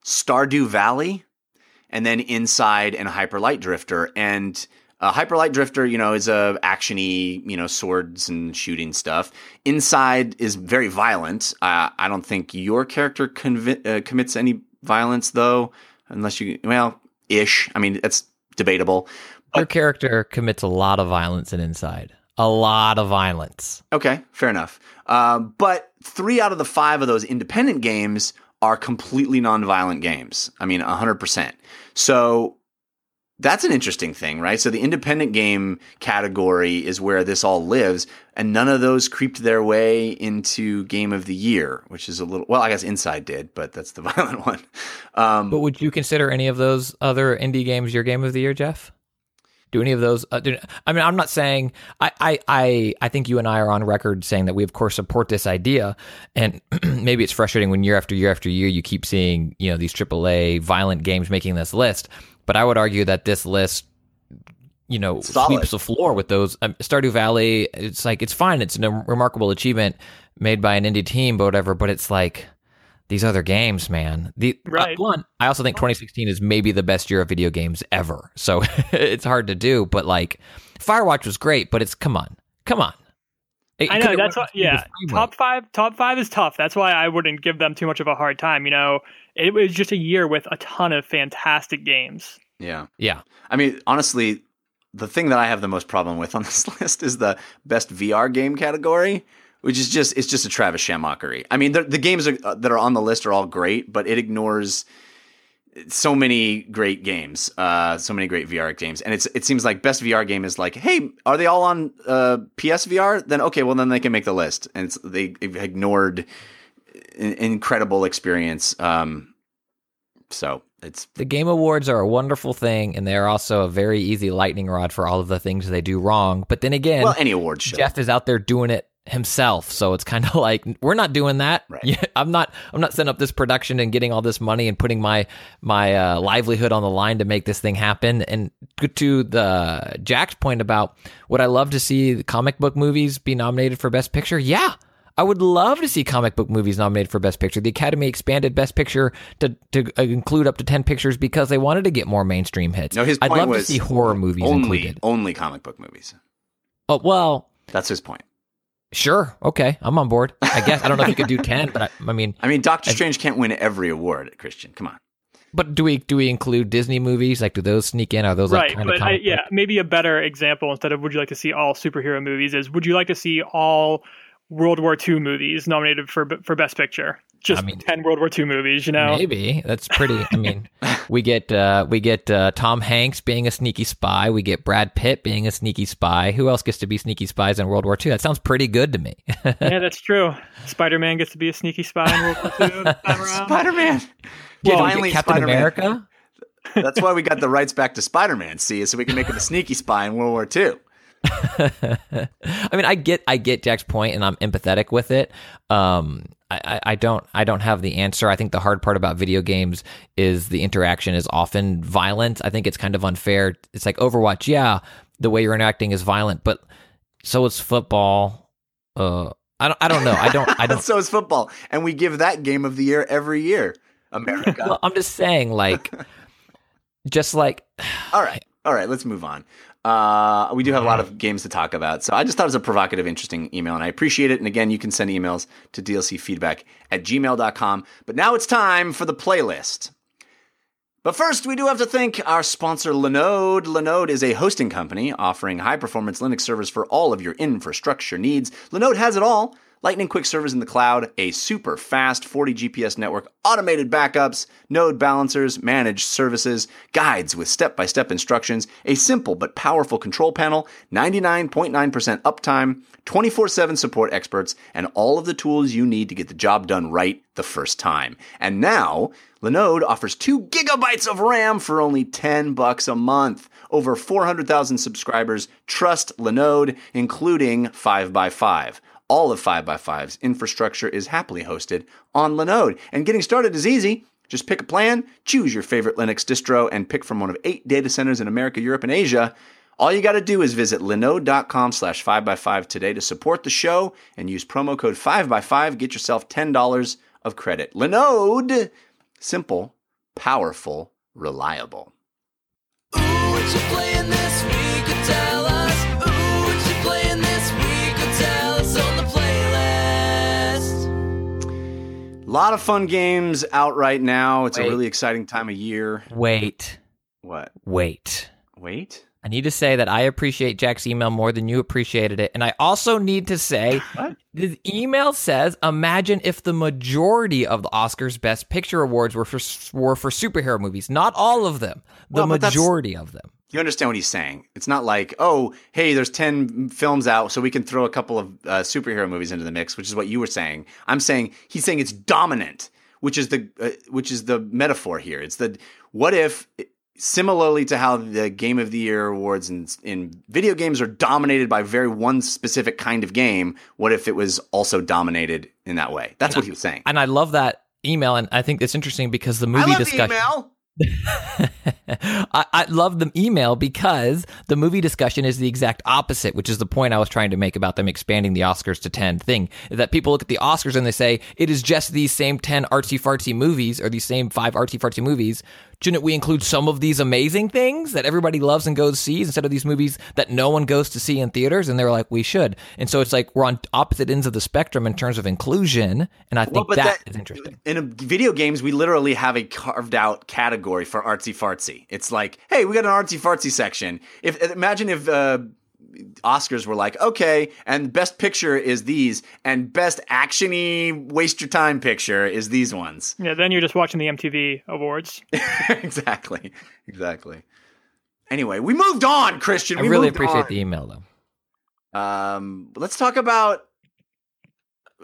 Stardew Valley, and then Inside and Hyper Light Drifter. And uh, Hyper Light Drifter, you know, is a actiony, you know, swords and shooting stuff. Inside is very violent. Uh, I don't think your character convi- uh, commits any violence, though, unless you, well, ish. I mean, that's debatable. But, your character commits a lot of violence in Inside. A lot of violence. Okay, fair enough. Uh, but three out of the five of those independent games are completely nonviolent games. I mean, 100%. So that's an interesting thing, right? So the independent game category is where this all lives, and none of those creeped their way into game of the year, which is a little well, I guess Inside did, but that's the violent one. Um, But would you consider any of those other indie games your game of the year, Jeff? Do any of those? Uh, do, I mean, I'm not saying. I, I, I, I think you and I are on record saying that we, of course, support this idea, and maybe it's frustrating when year after year after year you keep seeing you know these AAA violent games making this list. But I would argue that this list, you know, Solid. sweeps the floor with those. Um, Stardew Valley, it's like it's fine. It's a remarkable achievement made by an indie team, but whatever. But it's like these other games, man. The Right. uh, one, I also think 2016 is maybe the best year of video games ever. So it's hard to do, but like Firewatch was great, but it's come on, come on. It I know that's what, yeah. Top five, top five is tough. That's why I wouldn't give them too much of a hard time. You know, it was just a year with a ton of fantastic games. yeah, Yeah, I mean, honestly, the thing that I have the most problem with on this list is the best VR game category, which is just it's just a Travis Shamockery. I mean, the, the games are, uh, that are on the list are all great, but it ignores so many great games, uh, so many great VR games, and it's it seems like best VR game is like, hey, are they all on uh, PSVR? Then okay, well then they can make the list, and it's, they ignored an incredible experience. Um, so it's the Game Awards are a wonderful thing, and they're also a very easy lightning rod for all of the things they do wrong. But then again, well any award show. Jeff is out there doing it himself, so it's kind of like we're not doing that. Right. I'm not. I'm not setting up this production and getting all this money and putting my my uh, livelihood on the line to make this thing happen. And to the Jack's point about would I love to see the comic book movies be nominated for Best Picture? Yeah. I would love to see comic book movies nominated for Best Picture. The Academy expanded Best Picture to, to uh, include up to 10 pictures because they wanted to get more mainstream hits. No, his I'd point love was to see horror movies only included. only comic book movies. Oh, well, That's his point. Sure. Okay. I'm on board. I guess. I don't know if you could do 10, but I, I mean, I mean, Doctor Strange can't win every award, Christian. Come on. but do we do we include Disney movies? Like, do those sneak in? Are those like right, kind but of I, yeah, maybe a better example instead of would you like to see all superhero movies is would you like to see all World War II movies nominated for for Best Picture? Just I mean- ten World War II movies, you know? Maybe that's pretty. I mean, we get uh, we get uh, Tom Hanks being a sneaky spy. We get Brad Pitt being a sneaky spy. Who else gets to be sneaky spies in World War II? That sounds pretty good to me. yeah, that's true. Spider Man gets to be a sneaky spy in World War II. this time around. Spider Man. Well, finally, Captain Spider-Man. America. That's why we got the rights back to Spider Man. See, so we can make him a sneaky spy in World War II. I mean, I get I get Jack's point, and I'm empathetic with it. Um, I, I- don't I don't have the answer. I think the hard part about video games is the interaction is often violent. I think it's kind of unfair. It's like Overwatch, yeah, the way you're interacting is violent, but so is football. Uh, I don't I don't know. I don't I don't. so is football, and we give that game of the year every year. America. well, I'm just saying, like, just like all right, all right. Let's move on. Uh, we do have a lot of games to talk about, so I just thought it was a provocative, interesting email, and I appreciate it. And again, you can send emails to dlcfeedback at gmail.com. But now it's time for the playlist. But first, we do have to thank our sponsor, Linode. Linode is a hosting company offering high performance Linux servers for all of your infrastructure needs. Linode has it all lightning quick servers in the cloud, a super fast 40 GPS network, automated backups, node balancers, managed services, guides with step by step instructions, a simple but powerful control panel, 99.9% uptime, 24 7 support experts, and all of the tools you need to get the job done right the first time. And now, Linode offers 2 gigabytes of RAM for only 10 bucks a month. Over 400,000 subscribers trust Linode, including 5by5. All of 5by5's infrastructure is happily hosted on Linode, and getting started is easy. Just pick a plan, choose your favorite Linux distro, and pick from one of eight data centers in America, Europe, and Asia. All you got to do is visit linode.com slash 5by5 today to support the show and use promo code 5by5. Get yourself $10 of credit. Linode, simple, powerful, reliable. Ooh, lot of fun games out right now. It's a really exciting time of year. wait, What? wait. Wait? I need to say that I appreciate Jack's email more than you appreciated it. And I also need to say What? the email says imagine if the majority of the Oscars Best Picture awards were for were for superhero movies. Not all of them. The Well, majority of them. You understand what he's saying? It's not like, oh, hey, there's 10 films out, so we can throw a couple of uh, superhero movies into the mix, which is what you were saying. I'm saying he's saying it's dominant, which is the uh, which is the metaphor here. It's the what if similarly to how the game of the year awards in in video games are dominated by very one specific kind of game, what if it was also dominated in that way? That's what he was saying. And I love that email and I think it's interesting because the movie discussion the email. I, I love the email because the movie discussion is the exact opposite, which is the point I was trying to make about them expanding the Oscars to 10 thing. That people look at the Oscars and they say, it is just these same 10 artsy fartsy movies or these same five artsy fartsy movies. Shouldn't we include some of these amazing things that everybody loves and goes sees instead of these movies that no one goes to see in theaters? And they're like, we should. And so it's like we're on opposite ends of the spectrum in terms of inclusion. And I think but that that- is interesting. in a, video games, we literally have a carved out category for artsy fartsy. It's like, hey, we got an artsy fartsy section. If imagine if uh, Oscars were like, okay, and best picture is these, and best actiony waste your time picture is these ones. Yeah, then you're just watching the MTV awards. exactly, exactly. Anyway, we moved on, Christian. I We really appreciate on. the email though. Um, let's talk about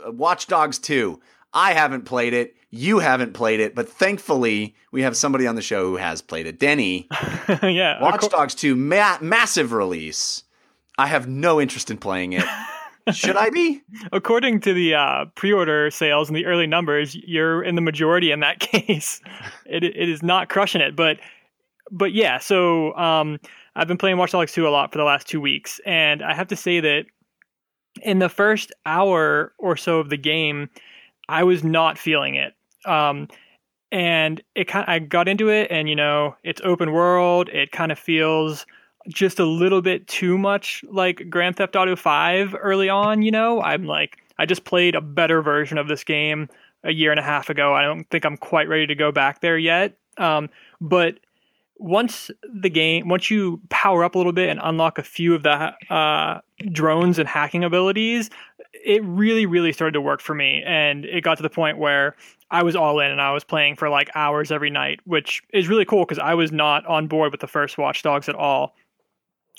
uh, Watch Dogs 2. I haven't played it. You haven't played it, but thankfully we have somebody on the show who has played it. Denny, yeah. Watch Dogs 2, ma- massive release. I have no interest in playing it. Should I be? according to the uh, pre-order sales and the early numbers, you're in the majority in that case. It it is not crushing it, but but yeah. So um, I've been playing Watch Dogs 2 a lot for the last two weeks, and I have to say that in the first hour or so of the game, I was not feeling it. Um, and it kind I got into it, and you know, it's open world. It kind of feels just a little bit too much like Grand Theft Auto 5 early on, you know? I'm like I just played a better version of this game a year and a half ago. I don't think I'm quite ready to go back there yet. Um, but once the game, once you power up a little bit and unlock a few of the uh, drones and hacking abilities, it really, really started to work for me. And it got to the point where I was all in and I was playing for like hours every night, which is really cool because I was not on board with the first Watch Dogs at all.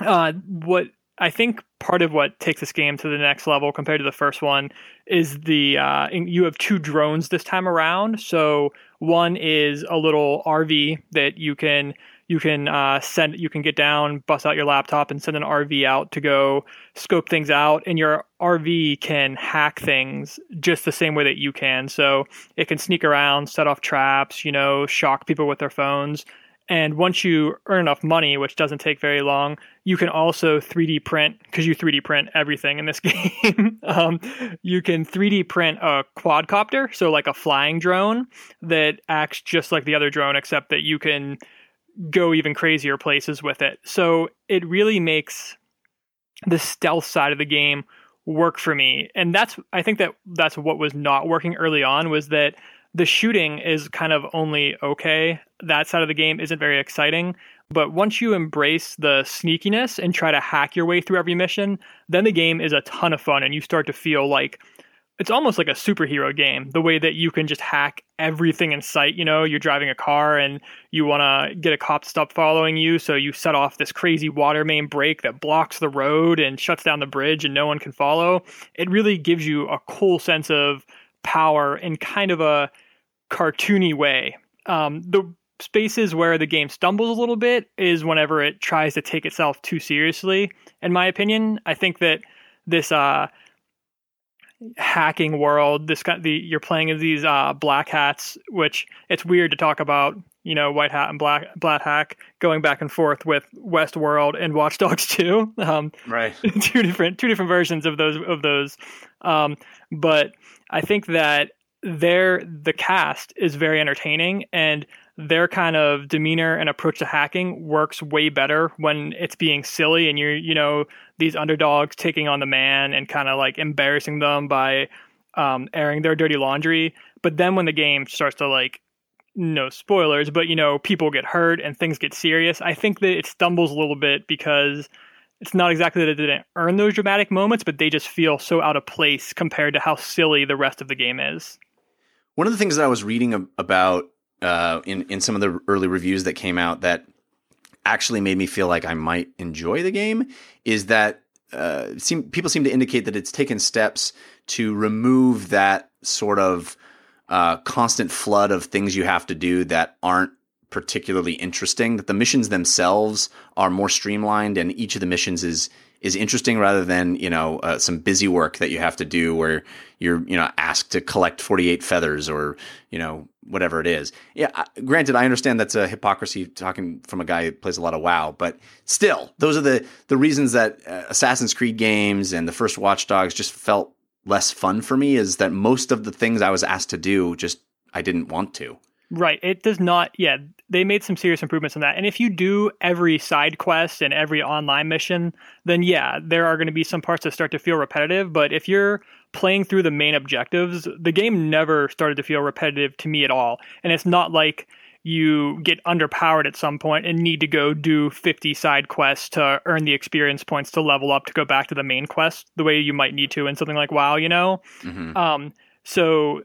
Uh, what I think part of what takes this game to the next level compared to the first one is the uh, you have two drones this time around. So one is a little RV that you can you can uh, send you can get down, bust out your laptop, and send an RV out to go scope things out. And your RV can hack things just the same way that you can. So it can sneak around, set off traps, you know, shock people with their phones. And once you earn enough money, which doesn't take very long, you can also 3D print because you 3D print everything in this game. um, you can 3D print a quadcopter, so like a flying drone that acts just like the other drone, except that you can go even crazier places with it. So it really makes the stealth side of the game work for me. And that's I think that that's what was not working early on was that the shooting is kind of only okay. That side of the game isn't very exciting. But once you embrace the sneakiness and try to hack your way through every mission, then the game is a ton of fun and you start to feel like it's almost like a superhero game the way that you can just hack everything in sight you know you're driving a car and you want to get a cop to stop following you so you set off this crazy water main break that blocks the road and shuts down the bridge and no one can follow it really gives you a cool sense of power in kind of a cartoony way um, the spaces where the game stumbles a little bit is whenever it tries to take itself too seriously in my opinion i think that this uh hacking world. This the you're playing as these uh, black hats, which it's weird to talk about. You know, white hat and black black hack going back and forth with Westworld and Watch Dogs 2. Um, Right. two different two different versions of those of those. Um, but I think that their the cast is very entertaining and their kind of demeanor and approach to hacking works way better when it's being silly and you're you know these underdogs taking on the man and kind of like embarrassing them by um, airing their dirty laundry but then when the game starts to like no spoilers, but you know, people get hurt and things get serious. I think that it stumbles a little bit because it's not exactly that it didn't earn those dramatic moments, but they just feel so out of place compared to how silly the rest of the game is. One of the things that I was reading about uh, in in some of the early reviews that came out that actually made me feel like I might enjoy the game is that uh, seem, people seem to indicate that it's taken steps to remove that sort of uh, constant flood of things you have to do that aren't particularly interesting. That the missions themselves are more streamlined, and each of the missions is is interesting rather than you know uh, some busy work that you have to do where you're you know asked to collect 48 feathers or you know whatever it is yeah granted i understand that's a hypocrisy talking from a guy who plays a lot of wow but still those are the the reasons that uh, assassin's creed games and the first watch dogs just felt less fun for me is that most of the things i was asked to do just i didn't want to Right. It does not. Yeah, they made some serious improvements on that. And if you do every side quest and every online mission, then yeah, there are going to be some parts that start to feel repetitive. But if you're playing through the main objectives, the game never started to feel repetitive to me at all. And it's not like you get underpowered at some point and need to go do 50 side quests to earn the experience points to level up to go back to the main quest the way you might need to in something like WoW, you know? Mhm. Um, so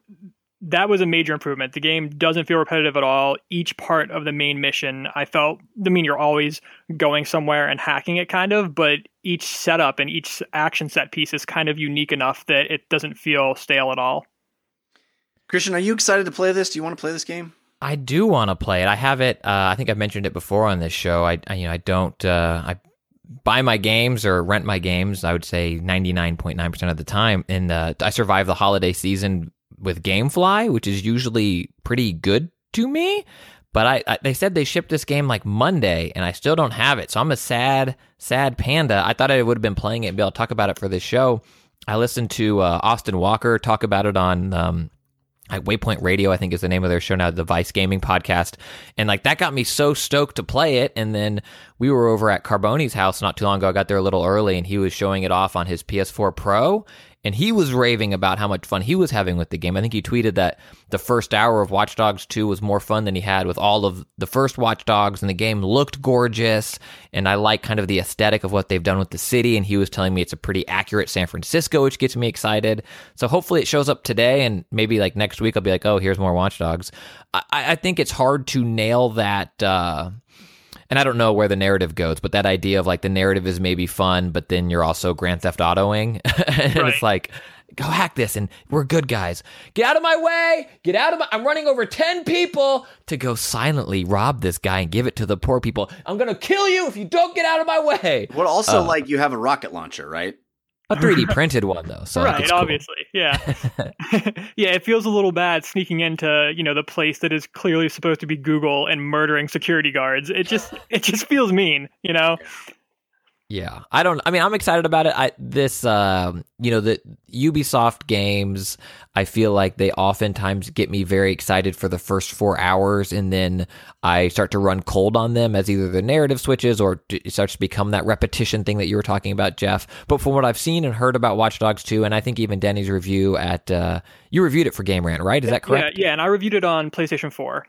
that was a major improvement. The game doesn't feel repetitive at all. Each part of the main mission, I felt, I mean, you're always going somewhere and hacking it kind of, but each setup and each action set piece is kind of unique enough that it doesn't feel stale at all. christian are you excited to play this do you want to play this game I do want to play it. I have it. Uh, I think I've mentioned it before on this show. I, I you know I don't. Uh, I buy my games or rent my games. I would say ninety nine point nine percent of the time, and uh, I survive the holiday season with GameFly, which is usually pretty good to me. But I, I they said they shipped this game like Monday, and I still don't have it. So I'm a sad, sad panda. I thought I would have been playing it and be able to talk about it for this show. I listened to uh, Austin Walker talk about it on um, like Waypoint Radio, I think is the name of their show now, the Vice Gaming podcast. And like that got me so stoked to play it. And then we were over at Carboni's house not too long ago. I got there a little early and he was showing it off on his PS4 Pro. And he was raving about how much fun he was having with the game. I think he tweeted that the first hour of Watch Dogs 2 was more fun than he had with all of the first Watch Dogs, and the game looked gorgeous. And I like kind of the aesthetic of what they've done with the city. And he was telling me it's a pretty accurate San Francisco, which gets me excited. So hopefully it shows up today, and maybe like next week I'll be like, oh, here's more Watch Dogs. I, I think it's hard to nail that. Uh, and I don't know where the narrative goes, but that idea of like the narrative is maybe fun, but then you're also Grand Theft Autoing, and Right. it's like, go hack this, and we're good guys. Get out of my way! Get out of my! I'm running over ten people to go silently rob this guy and give it to the poor people. I'm gonna kill you if you don't get out of my way. well also Uh, like you have a rocket launcher right A 3D printed one though, so like, right, it's cool. obviously. Yeah. yeah, it feels a little bad sneaking into, you know, the place that is clearly supposed to be Google and murdering security guards. It just it just feels mean, you know? Yeah, I don't. I mean, I'm excited about it. I this, um, you know, the Ubisoft games. I feel like they oftentimes get me very excited for the first four hours, and then I start to run cold on them as either the narrative switches or it starts to become that repetition thing that you were talking about, Jeff. But from what I've seen and heard about Watch Dogs 2, and I think even Denny's review at uh, you reviewed it for Game Rant, right? Is that correct? Yeah, yeah, and I reviewed it on PlayStation 4.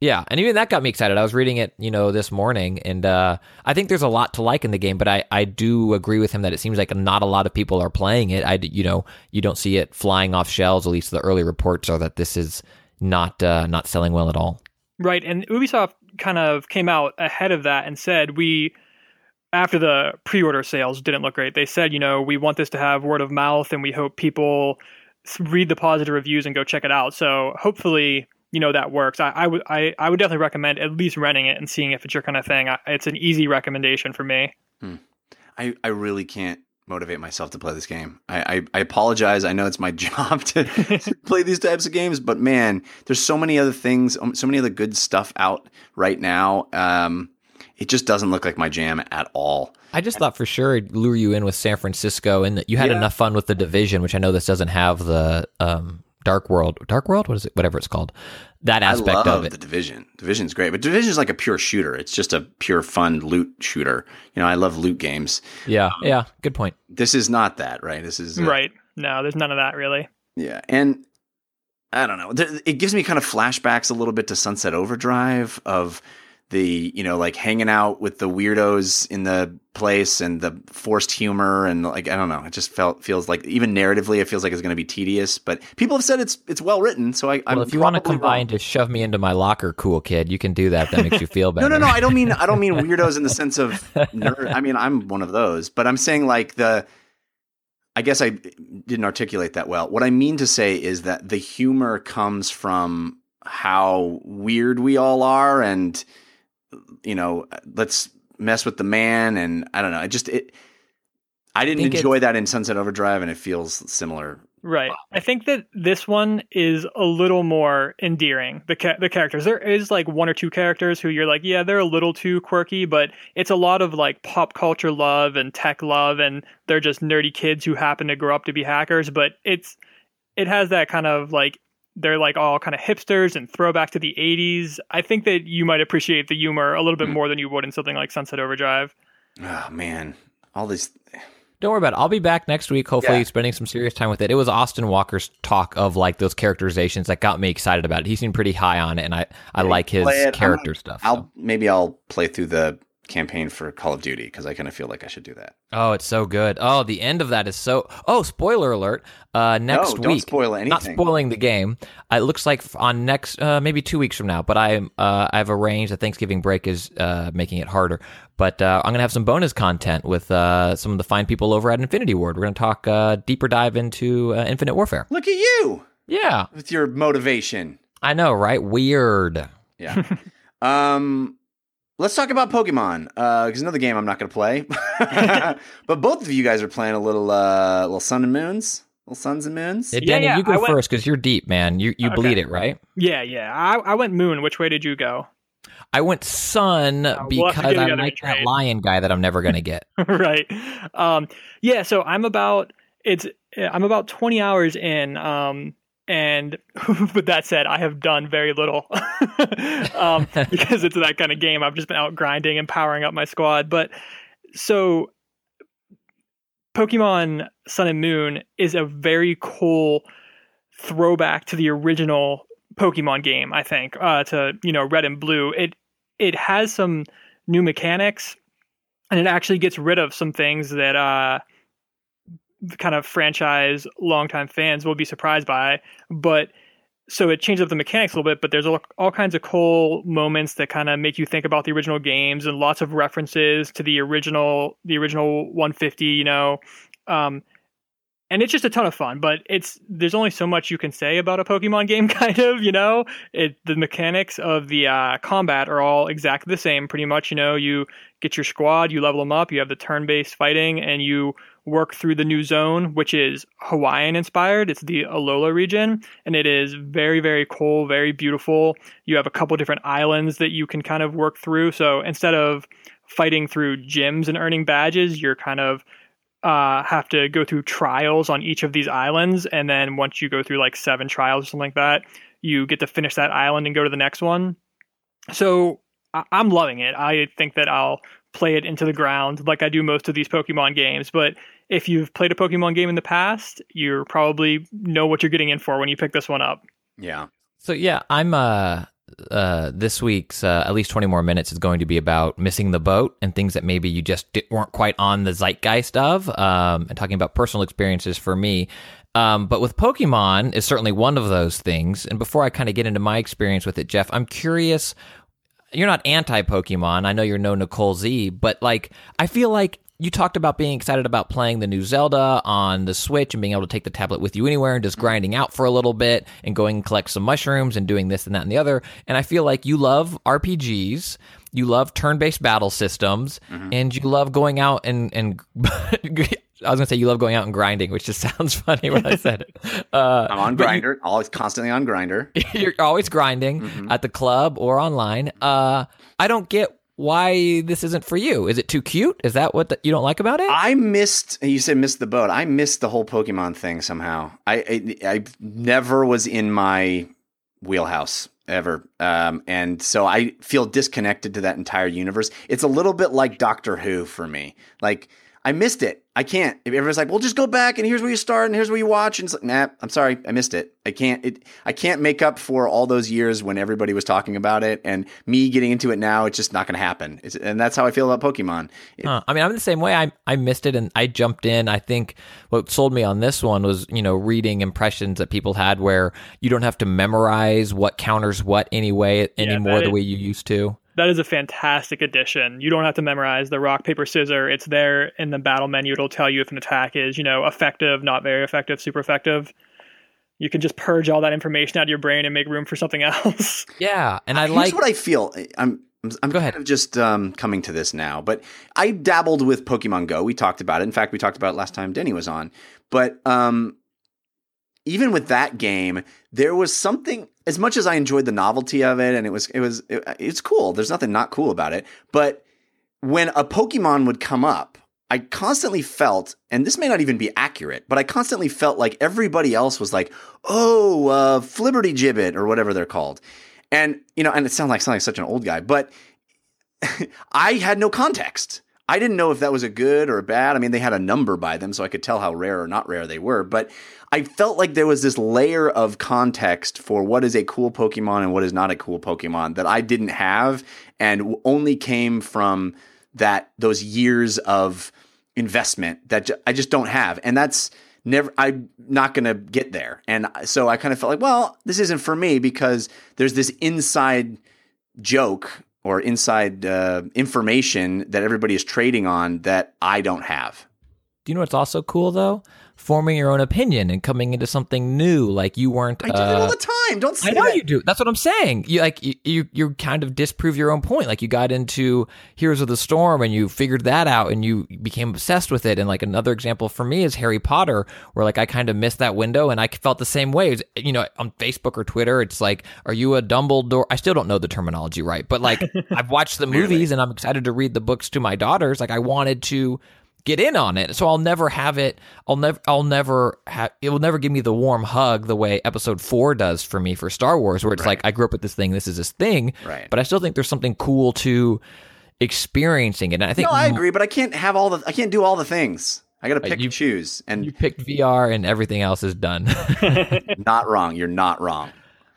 Yeah, and even that got me excited. I was reading it, you know, this morning, and uh, I think there's a lot to like in the game. But I, I do agree with him that it seems like not a lot of people are playing it. I, you know, you don't see it flying off shelves. At least the early reports are that this is not uh, not selling well at all. Right, and Ubisoft kind of came out ahead of that and said we after the pre-order sales didn't look great. They said, you know, we want this to have word of mouth and we hope people read the positive reviews and go check it out. So, hopefully, you know that works. I, I would I, I would definitely recommend at least renting it and seeing if it's your kind of thing. I, it's an easy recommendation for me. I, I really can't motivate myself to play this game. I, I, I apologize. I know it's my job to play these types of games, but man, there's so many other things, um, so many other good stuff out right now. Um, it just doesn't look like my jam at all. I just thought for sure it'd lure you in with San Francisco, and that you had Yeah. enough fun with the division, which I know this doesn't have the um, Dark World, Dark World, what is it, whatever it's called, that aspect I love of it. the division. Division's great, but division's like a pure shooter. It's just a pure fun loot shooter. You know, I love loot games. Yeah, yeah, good point. This is not that, right? This is uh, Right? No, there's none of that really. Yeah, and I don't know. It gives me kind of flashbacks a little bit to Sunset Overdrive of the you know like hanging out with the weirdos in the place and the forced humor and like I don't know. It just felt feels like even narratively it feels like it's going to be tedious. But people have said it's it's well written, so I. I'm Well, if you want to combine wrong. to shove me into my locker, cool kid, you can do that. That makes you feel better. No, no, no. I don't mean I don't mean weirdos in the sense of nerd. I mean I'm one of those, but I'm saying like the. I guess I didn't articulate that well. What I mean to say is that the humor comes from how weird we all are, and you know, let's mess with the man, and I don't know. I just it. I didn't think enjoy that in Sunset Overdrive, and it feels similar. Right. I think that this one is a little more endearing. The ca- the characters there is like one or two characters who you're like, yeah, they're a little too quirky, but it's a lot of like pop culture love and tech love, and they're just nerdy kids who happen to grow up to be hackers. But it's it has that kind of like they're like all kind of hipsters and throwback to the 80s. I think that you might appreciate the humor a little bit hmm. more than you would in something like Sunset Overdrive. Oh man, all these. Don't worry about it. I'll be back next week, hopefully Yeah. spending some serious time with it. It was Austin Walker's talk of like those characterizations that got me excited about it. He seemed pretty high on it, and I, I like his play. I'm character stuff. I'll so. maybe I'll play through the campaign for Call of Duty because I kind of feel like I should do that. Oh, it's so good. Oh, the end of that is so. Oh, spoiler alert. Uh, next no, don't week. spoil anything. Not spoiling the game. It looks like on next, uh, maybe two weeks from now. But I, uh, I've arranged that Thanksgiving break is uh, making it harder. But uh, I'm gonna have some bonus content with uh, some of the fine people over at Infinity Ward. We're gonna talk uh, deeper dive into uh, Infinite Warfare. Look at you Yeah, with your motivation. I know, right? Weird. Yeah. um, let's talk about Pokemon because another game I'm not going to play. but both of you guys are playing a little, uh, little Sun and Moons, little Suns and Moons. Hey, Yeah, Denny, yeah, you go went- first because you're deep, man. You you Okay. bleed it, right? Yeah, yeah. I, I went moon. Which way did you go? I went Sun we'll because I together like and that lion guy that I'm never gonna get. right. Um, yeah. So I'm about it's I'm about 20 hours in. Um, and with that said, I have done very little um, because it's that kind of game. I've just been out grinding and powering up my squad. But so Pokemon Sun and Moon is a very cool throwback to the original Pokemon game. I think uh, to you know Red and Blue. It it has some new mechanics, and it actually gets rid of some things that uh, kind of franchise longtime fans will be surprised by. But so it changes up the mechanics a little bit, but there's all, all kinds of cool moments that kind of make you think about the original games and lots of references to the original the original 150. You know. Um, and it's just a ton of fun but it's there's only so much you can say about a pokemon game kind of you know it the mechanics of the uh, combat are all exactly the same pretty much you know you get your squad you level them up you have the turn-based fighting and you work through the new zone which is hawaiian inspired. It's the alola region and it is very very cool very beautiful. You have a couple different islands that you can kind of work through. So instead of fighting through gyms and earning badges you're kind of uh, have to go through trials on each of these islands, and then once you go through like seven trials or something like that, you get to finish that island and go to the next one. So I- I'm loving it. I think that I'll play it into the ground like I do most of these Pokemon games. But if you've played a Pokemon game in the past, you probably know what you're getting in for when you pick this one up. Yeah. So yeah, I'm uh uh this week's uh, at least 20 more minutes is going to be about missing the boat and things that maybe you just di- weren't quite on the zeitgeist of um and talking about personal experiences for me. Um, but with Pokemon is certainly one of those things. And before I kind of get into my experience with it, Jeff, I'm curious. You're not anti Pokemon. I know you're no Nicole Z, but like I feel like you talked about being excited about playing the new Zelda on the Switch and being able to take the tablet with you anywhere and just mm-hmm. grinding out for a little bit and going and collect some mushrooms and doing this and that and the other. And I feel like you love RPGs, you love turn-based battle systems, mm-hmm. and you love going out and and I was gonna say you love going out and grinding, which just sounds funny when I said it. Uh, I'm on Grindr, always constantly on Grindr. you're always grinding Mm-hmm. at the club or online. Uh, I don't get why this isn't for you. Is it too cute? Is that what the, you don't like about it? I missed. You said missed the boat. I missed the whole Pokemon thing somehow. I I, I never was in my wheelhouse ever, um, and so I feel disconnected to that entire universe. It's a little bit like Doctor Who for me. Like I missed it. I can't. If everyone's like, well, just go back and here's where you start and here's where you watch. And it's like, nah, I'm sorry, I missed it. I can't. It, I can't make up for all those years when everybody was talking about it and me getting into it now. It's just not going to happen. It's, and that's how I feel about Pokemon. It- Huh. I mean, I'm the same way. I I missed it and I jumped in. I think what sold me on this one was you know reading impressions that people had where you don't have to memorize what counters what anyway anymore that the way you used to. That is a fantastic addition. You don't have to memorize the rock, paper, scissor. It's there in the battle menu. It'll tell you if an attack is, you know, effective, not very effective, super effective. You can just purge all that information out of your brain and make room for something else. Yeah, and I Here's like. what I feel. I'm I'm, I'm Go kind ahead. of just um, coming to this now, but I dabbled with Pokemon Go. We talked about it. In fact, we talked about it last time Denny was on. But um, even with that game, there was something. As much as I enjoyed the novelty of it, and it was it was it, it's cool. There's nothing not cool about it. But when a Pokemon would come up, I constantly felt, and this may not even be accurate, but I constantly felt like everybody else was like, "Oh, uh, Flibberty Gibbet" or whatever they're called, and you know, and it sounds like sound like such an old guy, but I had no context. I didn't know if that was a good or a bad. I mean, they had a number by them, so I could tell how rare or not rare they were. But I felt like there was this layer of context for what is a cool Pokemon and what is not a cool Pokemon that I didn't have, and only came from that those years of investment that I just don't have, and that's never. I'm not going to get there, and so I kind of felt like, well, this isn't for me because there's this inside joke or inside uh, information that everybody is trading on that I don't have. Do you know what's also cool though? Forming your own opinion and coming into something new. Like you weren't. I do that all uh, the time. Don't say I know that. you do. That's what I'm saying. You like you, you you kind of disprove your own point. Like you got into Heroes of the Storm and you figured that out and you became obsessed with it. And like another example for me is Harry Potter, where like I kind of missed that window and I felt the same way. It was, you know, on Facebook or Twitter, it's like, are you a Dumbledore? I still don't know the terminology right, but like I've watched the movies and I'm excited to read the books to my daughters. Like I wanted to get in on it. So I'll never have it. I'll never. I'll never have. It will never give me the warm hug the way Episode Four does for me for Star Wars, where it's like I grew up with this thing. This is this thing. Right. But I still think there's something cool to experiencing it. And I think No, I agree, but I can't have all the. I can't do all the things. I got to uh, pick you- and choose, and you picked VR and everything else is done. not wrong. You're not wrong.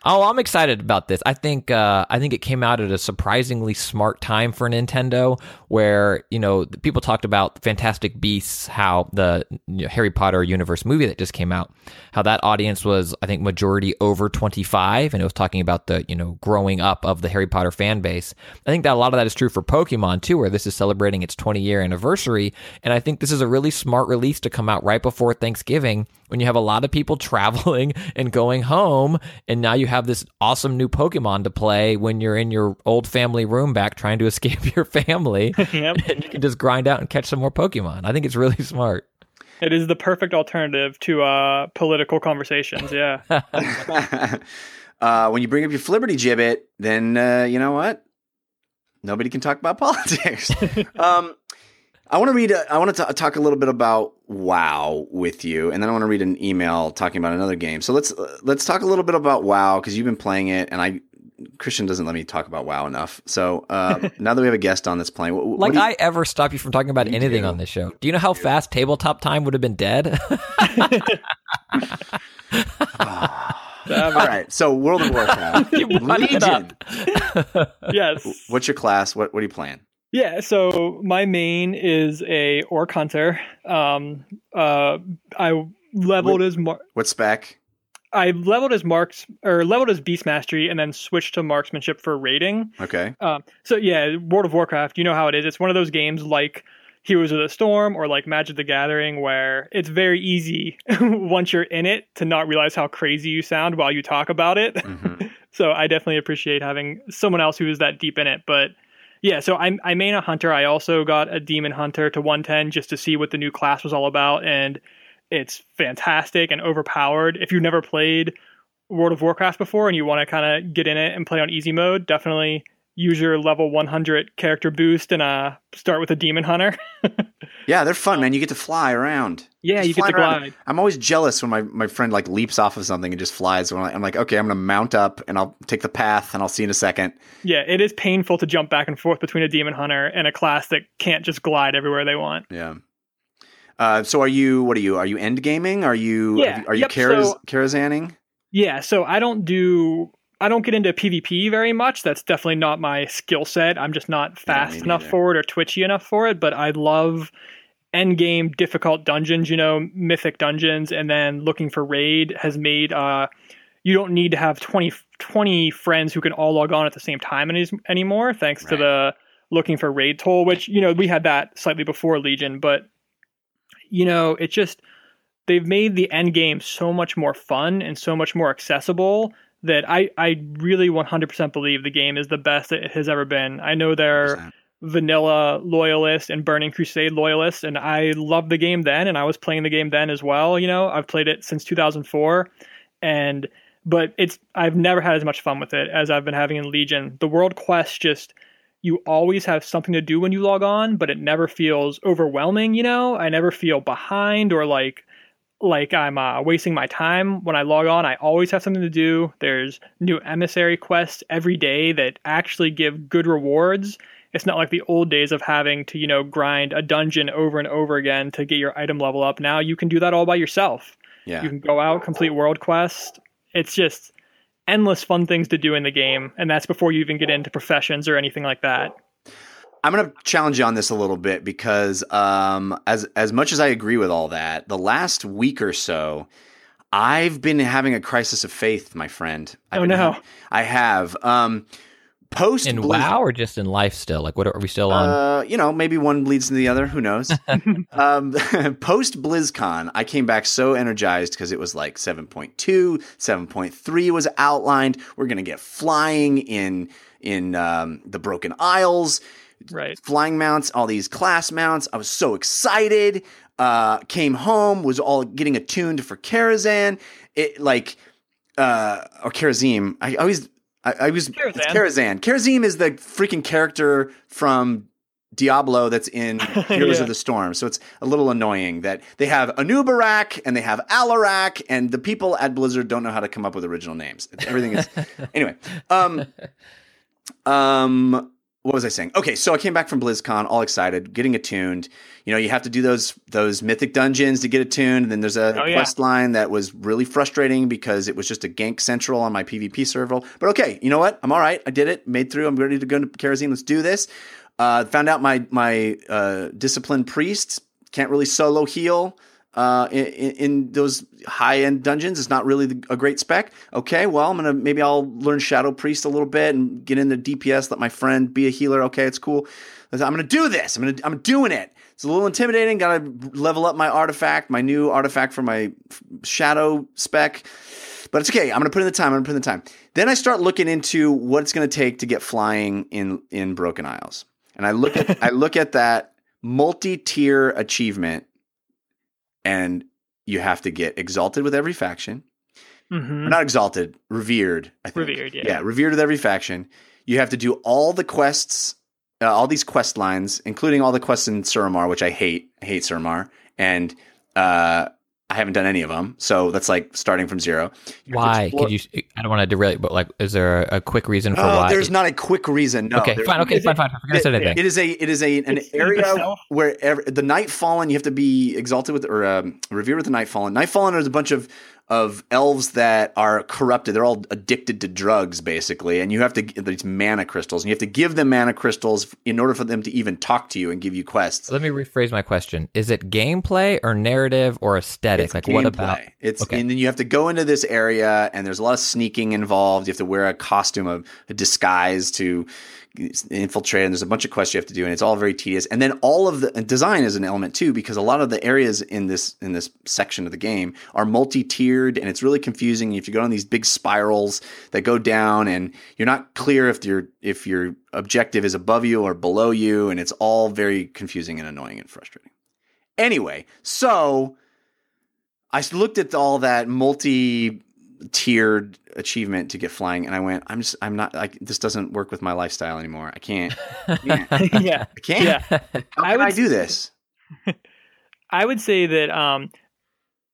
Oh, I'm excited about this. I think uh, I think it came out at a surprisingly smart time for Nintendo, where you know people talked about Fantastic Beasts, how the you know, Harry Potter universe movie that just came out, how that audience was I think majority over 25, and it was talking about the you know growing up of the Harry Potter fan base. I think that a lot of that is true for Pokemon too, where this is celebrating its 20 year anniversary, and I think this is a really smart release to come out right before Thanksgiving when you have a lot of people traveling and going home, and now you have this awesome new Pokemon to play when you're in your old family room back trying to escape your family, Yep. and you can just grind out and catch some more Pokemon. I think it's really smart. It is the perfect alternative to uh, political conversations. Yeah. uh, when you bring up your Flibberty Gibbet, then uh, you know what? Nobody can talk about politics. um, I want to read. A, I want to talk a little bit about WoW with you, and then I want to read an email talking about another game. So let's uh, let's talk a little bit about WoW because you've been playing it, and I Christian doesn't let me talk about WoW enough. So uh, now that we have a guest on that's playing, what, what Like do you- I ever stop you from talking about anything do. on this show? Do you know how fast tabletop time would have been dead? all right. So World of Warcraft, You Legion. up. yes. What's your class? What what are you playing? Yeah, so my main is a orc hunter. Um, uh, I leveled as mar- What spec? I leveled as marks or leveled as beast mastery, and then switched to marksmanship for raiding. Okay. Um, so yeah, World of Warcraft, you know how it is. It's one of those games like Heroes of the Storm or like Magic the Gathering where it's very easy once you're in it to not realize how crazy you sound while you talk about it. Mhm. so I definitely appreciate having someone else who is that deep in it. But yeah, so I, I main a hunter. I also got a demon hunter to 110 just to see what the new class was all about, and it's fantastic and overpowered. If you've never played World of Warcraft before and you want to kind of get in it and play on easy mode, definitely use your level 100 character boost and uh start with a demon hunter. Yeah, they're fun, man. You get to fly around. yeah, Just you get to around. glide. I'm always jealous when my, my friend like leaps off of something and just flies. When I'm like, okay, I'm gonna mount up and I'll take the path and I'll see you in a second. Yeah, it is painful to jump back and forth between a demon hunter and a class that can't just glide everywhere they want. Yeah. Uh, so are you? What are you? Are you end gaming? Are you? Yeah, Are you yep, Karaz, so- Karazhanning? Yeah, so I don't do I don't get into PvP very much. That's definitely not my skill set. I'm just not fast enough neither. for it or twitchy enough for it, but I love end game difficult dungeons, you know, mythic dungeons and then looking for raid has made uh you don't need to have 20, 20 friends who can all log on at the same time any, anymore thanks to the looking for raid toll which you know we had that slightly before legion but you know it just they've made the end game so much more fun and so much more accessible that I, I really 100% believe the game is the best it has ever been. I know there are 100%. vanilla loyalists and Burning Crusade loyalists, and I loved the game then, and I was playing the game then as well. You know, I've played it since 2004, and but it's I've never had as much fun with it as I've been having in Legion. The world quest just you always have something to do when you log on, but it never feels overwhelming. You know, I never feel behind or like like I'm uh, wasting my time when I log on. I always have something to do. There's new emissary quests every day that actually give good rewards. It's not like the old days of having to, you know, grind a dungeon over and over again to get your item level up. Now you can do that all by yourself. Yeah. You can go out, complete world quest. It's just endless fun things to do in the game, and that's before you even get into professions or anything like that. I'm going to challenge you on this a little bit because um, as as much as I agree with all that, the last week or so, I've been having a crisis of faith, my friend. I've Oh, been no. ha- I have. Um, post In Blizz- WoW or just in life still? Like, what are we still on? Uh, you know, maybe one bleeds into the other. Who knows? um, Post BlizzCon, I came back so energized because it was like 7.2, 7.3 was outlined. We're gonna get flying in in um, the Broken Isles, Right. flying mounts, all these class mounts. I was so excited. Uh, came home, was all getting attuned for Karazhan. It like uh, or Karazim. I always I, I was it's Karazhan. Karazhan. Kharazim is the freaking character from Diablo that's in Heroes Yeah. of the Storm. So it's a little annoying that they have Anub'arak and they have Alarak, and the people at Blizzard don't know how to come up with original names. Everything is anyway. Um, um, what was I saying? Okay, so I came back from BlizzCon, all excited, getting attuned. You know, you have to do those those mythic dungeons to get attuned. And then there's a Oh, yeah. quest line that was really frustrating because it was just a gank central on my PvP server. But okay, you know what? I'm all right. I did it. Made through. I'm ready to go to Karazhan. Let's do this. Uh, found out my my uh, disciplined priest can't really solo heal uh, in, in those high end dungeons. It's not really the, a great spec. Okay, well, I'm gonna maybe I'll learn Shadow Priest a little bit and get into DPS. Let my friend be a healer. Okay, it's cool. I'm gonna do this. I'm gonna I'm doing it. It's a little intimidating. Got to level up my artifact, my new artifact for my Shadow spec. But it's okay. I'm gonna put in the time. I'm gonna put in the time. Then I start looking into what it's gonna take to get flying in in Broken Isles, and I look at I look at that multi-tier achievement and you have to get exalted with every faction. hmm Or not exalted, revered. I think. Revered, yeah. yeah, revered with every faction. You have to do all the quests, uh, all these quest lines, including all the quests in Suramar, which I hate. I hate Suramar, and uh, I haven't done any of them. So that's like starting from zero. You why? Could you? I don't want to derail, you, but like, is there a, a quick reason for Oh, why? there's not a quick reason. No, okay, There- fine. Okay, fine, fine. fine. Forget I said anything. It is a it is a an It's area where ev the Nightfallen you have to be exalted with or um, revered with the Nightfallen. Night fallen is a bunch of of elves that are corrupted. They're all addicted to drugs basically, and you have to get these mana crystals, and you have to give them mana crystals in order for them to even talk to you and give you quests. Let me rephrase my question: Is it gameplay or narrative or aesthetic? It's like, what about? It's Okay. and then you have to go into this area, and there's a lot of sneaking involved. You have to wear a costume of a disguise to infiltrate, and there's a bunch of quests you have to do, and it's all very tedious. And then all of the design is an element too, because a lot of the areas in this in this section of the game are multi-tiered, and it's really confusing. If you go on these big spirals that go down, and you're not clear if your if your objective is above you or below you, and it's all very confusing and annoying and frustrating. Anyway, so I looked at all that multi tiered achievement to get flying and I went, I'm just I'm not like this doesn't work with my lifestyle anymore. I can't. I can't. yeah. I can't. Yeah. How I can I, would do this? I would say that um,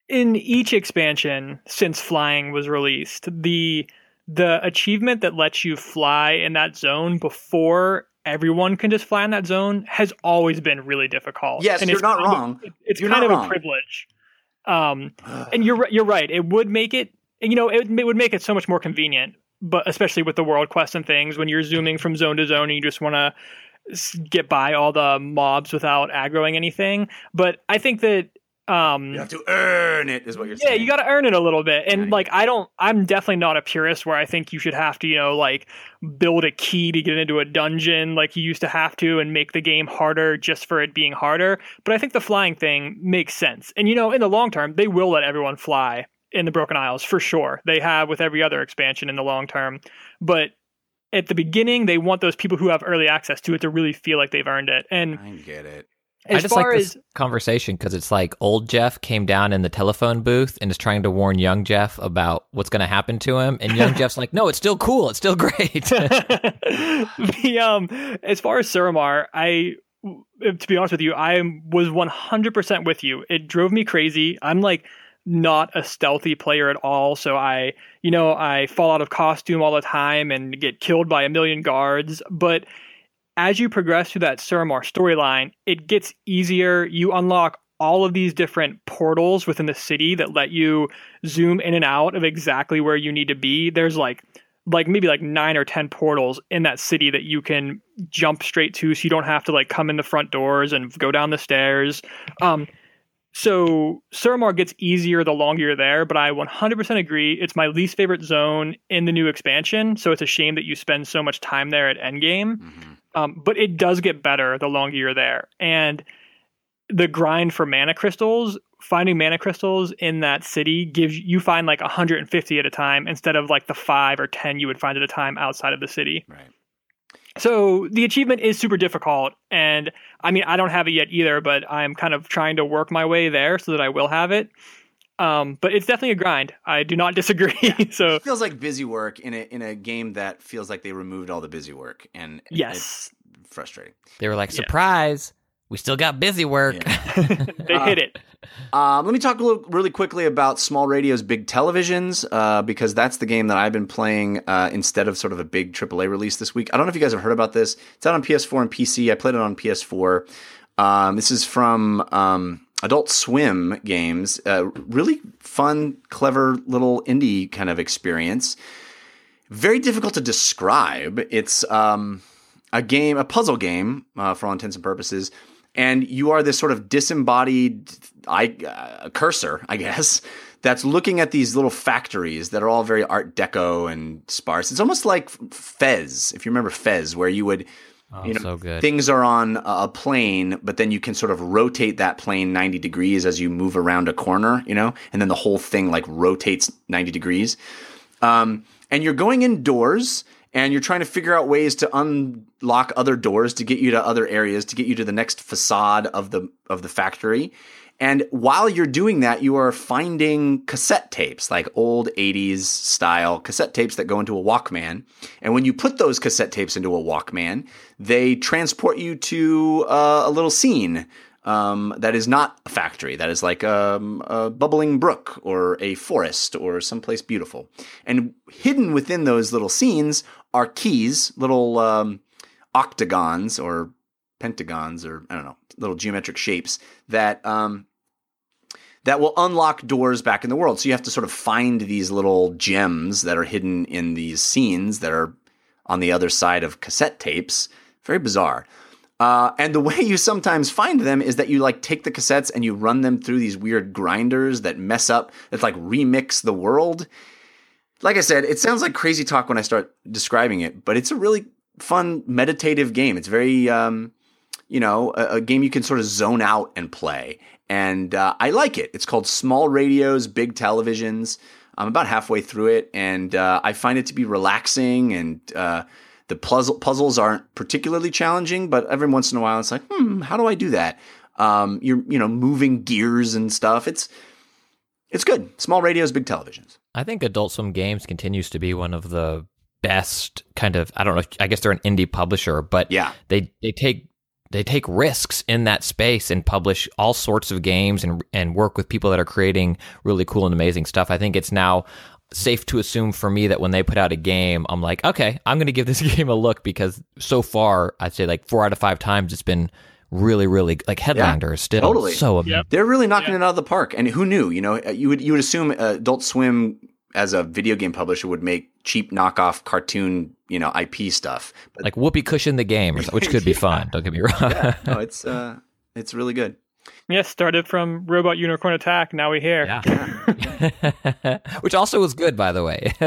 in each expansion since flying was released, the the achievement that lets you fly in that zone before everyone can just fly in that zone has always been really difficult. Yes, And you're not kind of- wrong. it's You're kind not of wrong. a privilege. Um, and you're you're right. It would make it, you know, it, it would make it so much more convenient. But especially with the world quest and things, when you're zooming from zone to zone and you just want to get by all the mobs without aggroing anything. But I think that um, You have to earn it, is what you're yeah, saying. Yeah, you got to earn it a little bit. And Yeah. like, I don't, I'm definitely not a purist where I think you should have to, you know, like build a key to get into a dungeon like you used to have to and make the game harder just for it being harder. But I think the flying thing makes sense. And, you know, in the long term, they will let everyone fly in the Broken Isles for sure. They have with every other expansion in the long term. But at the beginning, they want those people who have early access to it to really feel like they've earned it. And I get it. I as just far like as this conversation because it's like old Jeff came down in the telephone booth and is trying to warn young Jeff about what's going to happen to him, and young Jeff's like, "No, it's still cool. It's still great." the um as far as Suramar, I to be honest with you, I was 100% with you. It drove me crazy. I'm like not a stealthy player at all, so I, you know, I fall out of costume all the time and get killed by a million guards, but as you progress through that Suramar storyline, it gets easier. You unlock all of these different portals within the city that let you zoom in and out of exactly where you need to be. There's like like maybe like nine or ten portals in that city that you can jump straight to so you don't have to like come in the front doors and go down the stairs. Um so Suramar gets easier the longer you're there, but I 100% agree. It's my least favorite zone in the new expansion, so it's a shame that you spend so much time there at endgame. Mhm. Um, but it does get better the longer you're there. And the grind for mana crystals, finding mana crystals in that city gives you find like 150 at a time instead of like the five or 10 you would find at a time outside of the city. Right. So the achievement is super difficult. And I mean, I don't have it yet either, but I'm kind of trying to work my way there so that I will have it. Um, but it's definitely a grind. I do not disagree. so It feels like busy work in a in a game that feels like they removed all the busy work, and it- yes, it's frustrating. they were like, Yeah. "Surprise, we still got busy work." they Uh, hit it. Um, let me talk a little, really quickly about Small Radios Big Televisions uh, because that's the game that I've been playing uh, instead of sort of a big AAA release this week. I don't know if you guys have heard about this. It's out on PS4 and PC. I played it on PS4. Um, this is from um, Adult Swim Games. Uh, really fun, clever little indie kind of experience. Very difficult to describe. It's um, a game, a puzzle game uh, for all intents and purposes, and you are this sort of disembodied I, uh, cursor, I guess, that's looking at these little factories that are all very Art Deco and sparse. It's almost like Fez, if you remember Fez, where you would oh, you know, so things are on a plane, but then you can sort of rotate that plane 90 degrees as you move around a corner, you know, and then the whole thing like rotates 90 degrees. Um, and you're going indoors and you're trying to figure out ways to unlock other doors to get you to other areas, to get you to the next facade of the of the factory. And while you're doing that, you are finding cassette tapes, like old 80s style cassette tapes that go into a Walkman. And when you put those cassette tapes into a Walkman, they transport you to uh, a little scene um, that is not a factory, that is like um, a bubbling brook or a forest or someplace beautiful. And hidden within those little scenes are keys, little um, octagons or pentagons or I don't know, little geometric shapes that um, that will unlock doors back in the world. So you have to sort of find these little gems that are hidden in these scenes that are on the other side of cassette tapes. Very bizarre. Uh, and the way you sometimes find them is that you like take the cassettes and you run them through these weird grinders that mess up, that like remix the world. Like I said, it sounds like crazy talk when I start describing it, but it's a really fun meditative game. It's very, um, you know, a, a game you can sort of zone out and play. And uh, I like it. It's called Small Radios, Big Televisions. I'm about halfway through it, and uh, I find it to be relaxing. And uh, the puzzle puzzles aren't particularly challenging, but every once in a while, it's like, hmm, how do I do that? Um, you're, you know, moving gears and stuff. It's, it's good. Small radios, big televisions. I think Adult Swim Games continues to be one of the best kind of. I don't know. I guess they're an indie publisher, but Yeah. they they take they take risks in that space and publish all sorts of games and and work with people that are creating really cool and amazing stuff. I think it's now safe to assume for me that when they put out a game, I'm like, okay, I'm going to give this game a look because so far, I'd say like four out of five times it's been really, really like Headlander is still totally. so amazing. Yep. They're really knocking Yeah. it out of the park. And who knew? You know, you would you would assume uh, Adult Swim as a video game publisher would make cheap knockoff cartoon, you know, IP stuff. But Like whoopee cushion the game, or something, which could be fun. Don't get me wrong. no, it's uh, it's really good. Yeah, started from Robot Unicorn Attack. Now we here. Yeah. which also was good, by the way.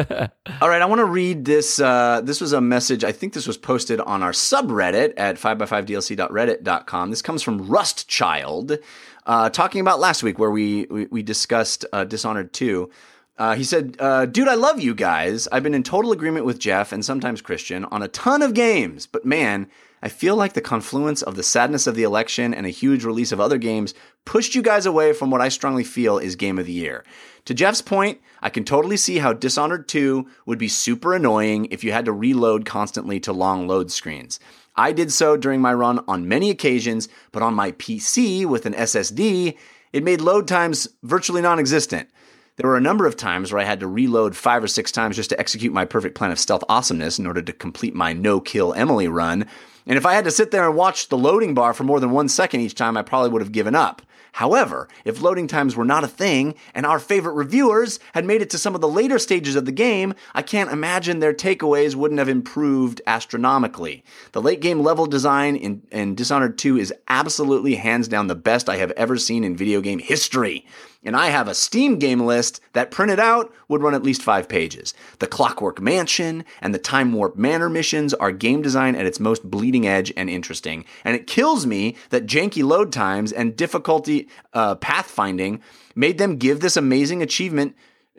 All right, I want to read this. Uh, this was a message. I think this was posted on our subreddit at 5by5dlc.reddit.com. This comes from Rust Child, uh, talking about last week where we we, we discussed uh, Dishonored 2. Uh, he said, uh, Dude, I love you guys. I've been in total agreement with Jeff and sometimes Christian on a ton of games, but man, I feel like the confluence of the sadness of the election and a huge release of other games pushed you guys away from what I strongly feel is game of the year. To Jeff's point, I can totally see how Dishonored 2 would be super annoying if you had to reload constantly to long load screens. I did so during my run on many occasions, but on my PC with an SSD, it made load times virtually non existent. There were a number of times where I had to reload five or six times just to execute my perfect plan of stealth awesomeness in order to complete my no kill Emily run. And if I had to sit there and watch the loading bar for more than one second each time, I probably would have given up. However, if loading times were not a thing and our favorite reviewers had made it to some of the later stages of the game, I can't imagine their takeaways wouldn't have improved astronomically. The late game level design in, in Dishonored 2 is absolutely hands down the best I have ever seen in video game history. And I have a Steam game list that printed out would run at least five pages. The Clockwork Mansion and the Time Warp Manor missions are game design at its most bleeding edge and interesting. And it kills me that janky load times and difficulty uh, pathfinding made them give this amazing achievement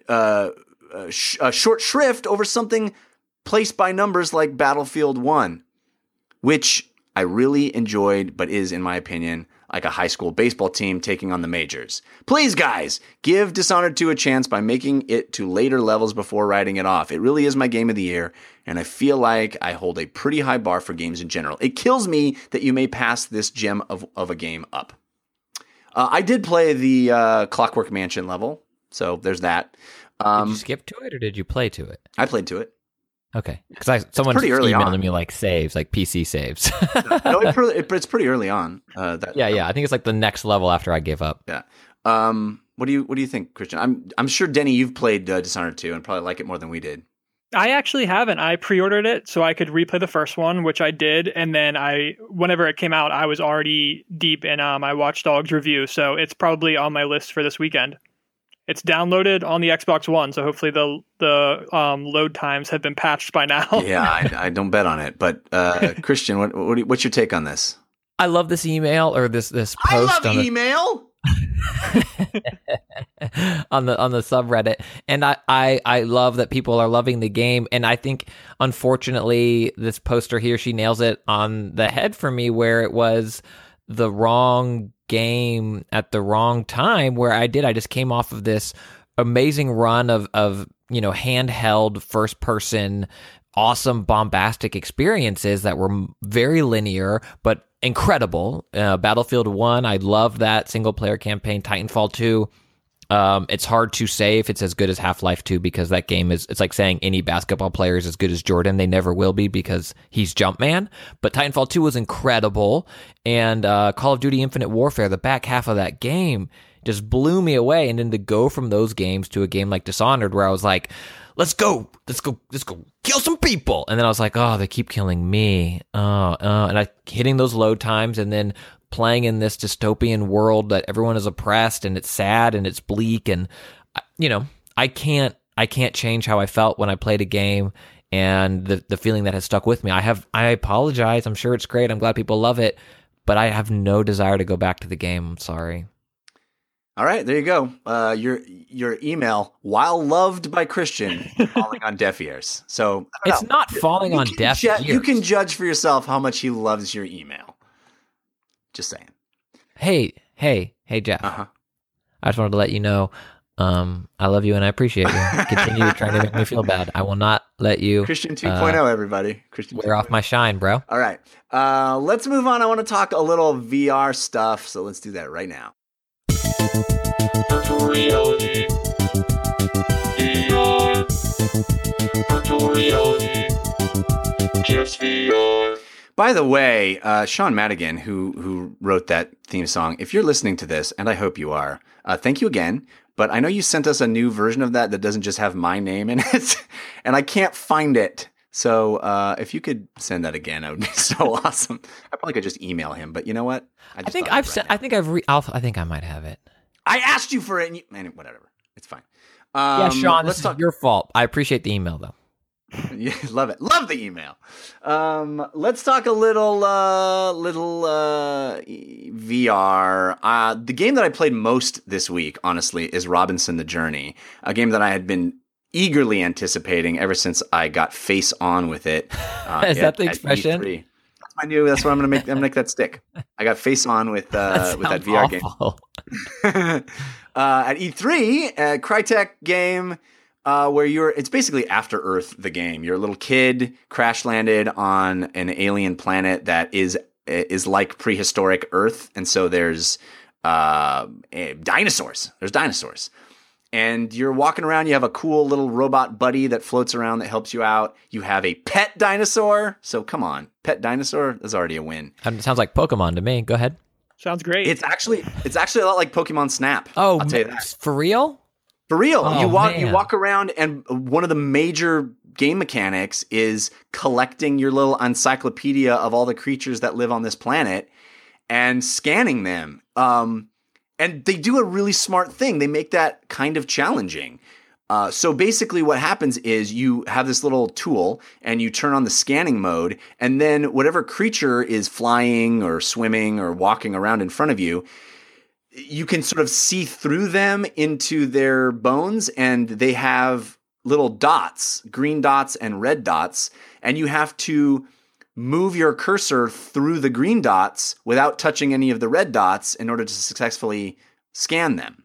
uh, uh, sh- a short shrift over something placed by numbers like Battlefield 1, which I really enjoyed, but is, in my opinion, like a high school baseball team taking on the majors. Please, guys, give Dishonored 2 a chance by making it to later levels before writing it off. It really is my game of the year, and I feel like I hold a pretty high bar for games in general. It kills me that you may pass this gem of, of a game up. Uh, I did play the uh, Clockwork Mansion level, so there's that. did Um, you skip to it or did you play to it? I played to it. Okay, because I someone pretty early emailed on. me like saves, like PC saves. no, it, it, it's pretty early on. Uh, that, yeah, yeah. I think it's like the next level after I gave up. yeah. Um, what do you what do you think, Christian? I'm I'm sure Denny, you've played uh, Dishonored 2 and probably like it more than we did. I actually haven't. I pre-ordered it so I could replay the first one, which I did, and then I, whenever it came out, I was already deep in um, my Watch Dogs review, so it's probably on my list for this weekend. It's downloaded on the Xbox One, so hopefully the the um, load times have been patched by now. Yeah, I, I don't bet on it. But uh, Christian, what, what do you- what's your take on this? I love this email or this this post on the email. on the on the subreddit and I, I i love that people are loving the game and i think unfortunately this poster here she nails it on the head for me where it was the wrong game at the wrong time where i did. I just came off of this amazing run of of you know handheld first person awesome bombastic experiences that were very linear but incredible. Uh, battlefield 1 i love that single player campaign. Titanfall 2 um, it's hard to say if it's as good as Half Life 2 because that game is, it's like saying any basketball player is as good as Jordan. They never will be because he's Jumpman. But Titanfall 2 was incredible. And uh, Call of Duty Infinite Warfare, the back half of that game, just blew me away. And then to go from those games to a game like Dishonored where I was like, let's go, let's go, let's go kill some people. And then I was like, oh, they keep killing me. Oh, uh, and I hitting those load times and then playing in this dystopian world that everyone is oppressed and it's sad and it's bleak and you know i can't i can't change how i felt when i played a game and the the feeling that has stuck with me i have i apologize i'm sure it's great i'm glad people love it but i have no desire to go back to the game i'm sorry All right, there you go. Uh, your your email, while loved by Christian, falling on deaf ears. So it's know. not falling You on deaf ju- ears You can judge for yourself how much he loves your email. Just saying. hey hey hey jeff Uh huh. i just wanted to let you know um i love you and i appreciate you continue trying to make me feel bad i will not let you Christian 2.0, everybody. Christian. wear off my shine bro All right. Uh, let's move on. I want to talk a little VR stuff. So let's do that right now. Virtual reality. VR. Virtual reality. Just VR. By the way, uh, Sean Madigan, who who wrote that theme song, if you're listening to this, and I hope you are, uh, thank you again. But I know you sent us a new version of that that doesn't just have my name in it, and I can't find it. So uh, if you could send that again, that would be so awesome. I probably could just email him, but you know what? I just think I've sent. I think I've. Re- I'll, I think I might have it. I asked you for it, and you, man, whatever. It's fine. Yeah, Um, Sean, let's this talk. is your fault. I appreciate the email though. Yeah, love it. Love the email. Um, let's talk a little, uh, little uh, VR. Uh, the game that I played most this week, honestly, is Robinson: The Journey, a game that I had been eagerly anticipating ever since I got face on with it. Uh, Is that the expression? E3. That's my new. That's what I'm gonna make. I'm gonna make that stick. I got face on with uh, with that VR game uh, at E3, a Crytek game uh, where you're. It's basically After Earth, the game. You're a little kid crash landed on an alien planet that is is like prehistoric Earth, and so there's uh, eh, dinosaurs. There's dinosaurs. And you're walking around, you have a cool little robot buddy that floats around that helps you out. You have a pet dinosaur. So come on, pet dinosaur is already a win. It sounds like Pokemon to me. Go ahead. Sounds great. It's actually it's actually a lot like Pokemon Snap. Oh, I'll tell you that. for real? For real, Oh, you walk you walk around, and one of the major game mechanics is collecting your little encyclopedia of all the creatures that live on this planet and scanning them. Um, and they do a really smart thing. They make that kind of challenging. Uh, so basically, what happens is you have this little tool and you turn on the scanning mode, and then whatever creature is flying or swimming or walking around in front of you, you can sort of see through them into their bones and they have little dots, green dots and red dots, and you have to move your cursor through the green dots without touching any of the red dots in order to successfully scan them.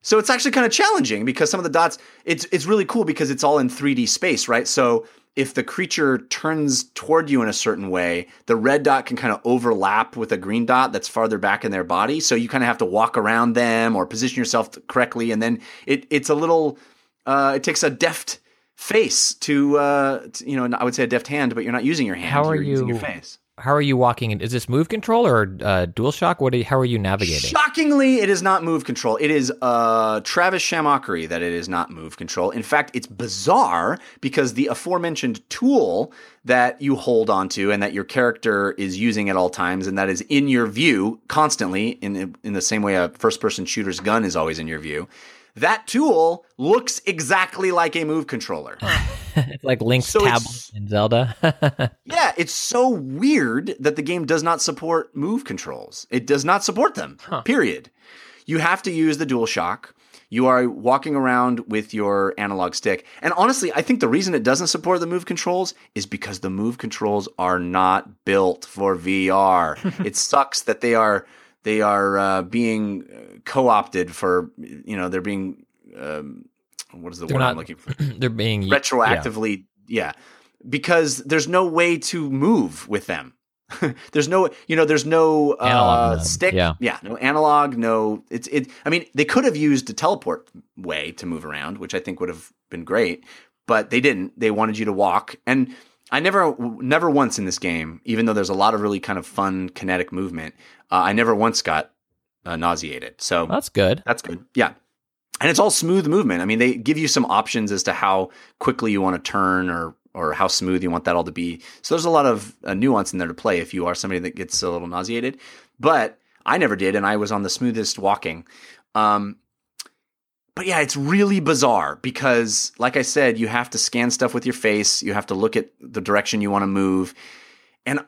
So it's actually kind of challenging because some of the dots it's it's really cool because it's all in 3D space, right? So if the creature turns toward you in a certain way, the red dot can kind of overlap with a green dot that's farther back in their body. So you kind of have to walk around them or position yourself correctly, and then it it's a little uh, it takes a deft face to, uh, to, you know I would say a deft hand, but you're not using your hand. How are you're using your face. How are you walking? in- Is this move control or uh, DualShock? What? Are you, how are you navigating? Shockingly, it is not move control. It is uh, Travis Shamockery that it is not move control. In fact, it's bizarre because the aforementioned tool that you hold onto and that your character is using at all times, and that is in your view constantly, in the, in the same way a first-person shooter's gun is always in your view. That tool looks exactly like a move controller. it's like Link's So tablet in Zelda. Yeah, it's so weird that the game does not support move controls. It does not support them. Period. You have to use the DualShock. You are walking around with your analog stick. And honestly, I think the reason it doesn't support the move controls is because the move controls are not built for VR. it sucks that they are they are uh, being uh, co-opted for you know, they're being um, what is the They're word not- I'm looking for? They're being yeah. retroactively yeah. because there's no way to move with them there's no you know there's no uh, stick yeah. no analog no it's it i mean they could have used a teleport way to move around which i think would have been great but they didn't they wanted you to walk and i never never once in this game even though there's a lot of really kind of fun kinetic movement uh, i never once got uh, nauseated so That's good. that's good. Yeah. And it's all smooth movement. I mean, they give you some options as to how quickly you want to turn or or how smooth you want that all to be. So there's a lot of uh, nuance in there to play if you are somebody that gets a little nauseated. But I never did, and I was on the smoothest walking. Um, but yeah, it's really bizarre because, like I said, you have to scan stuff with your face. You have to look at the direction you want to move. And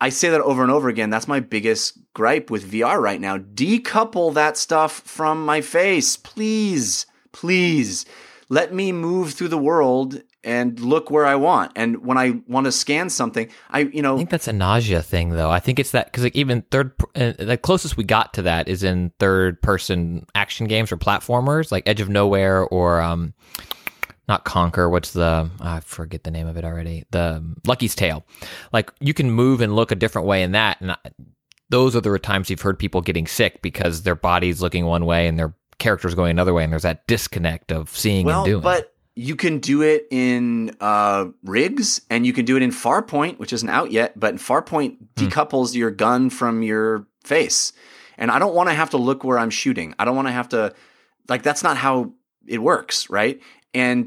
I say that over and over again. That's my biggest gripe with VR right now. Decouple that stuff from my face, please. Please let me move through the world and look where I want. And when I want to scan something, I, you know, I think that's a nausea thing, though. I think it's that because like even third, uh, the closest we got to that is in third person action games or platformers like Edge of Nowhere or um, not Conquer. What's the I forget the name of it already. The Lucky's Tale. Like you can move and look a different way in that, and I, those are the times you've heard people getting sick because their body's looking one way and their character's going another way, and there's that disconnect of seeing well, and doing. but you can do it in uh, rigs and you can do it in Farpoint, which isn't out yet, but Farpoint decouples your gun from your face. And I don't want to have to look where I'm shooting. I don't want to have to, like, that's not how it works, right? And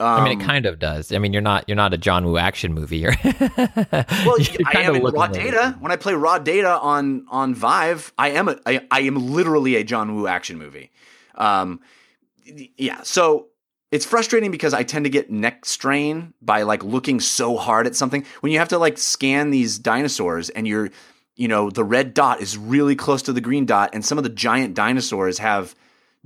um, I mean, it kind of does. I mean, you're not you're not a John Woo action movie. You're Well, you're I am in raw data. When I play raw data on on Vive, I am a I, I am literally a John Woo action movie. Um, yeah, so it's frustrating because I tend to get neck strain by like looking so hard at something. When you have to like scan these dinosaurs and you're you know the red dot is really close to the green dot and some of the giant dinosaurs have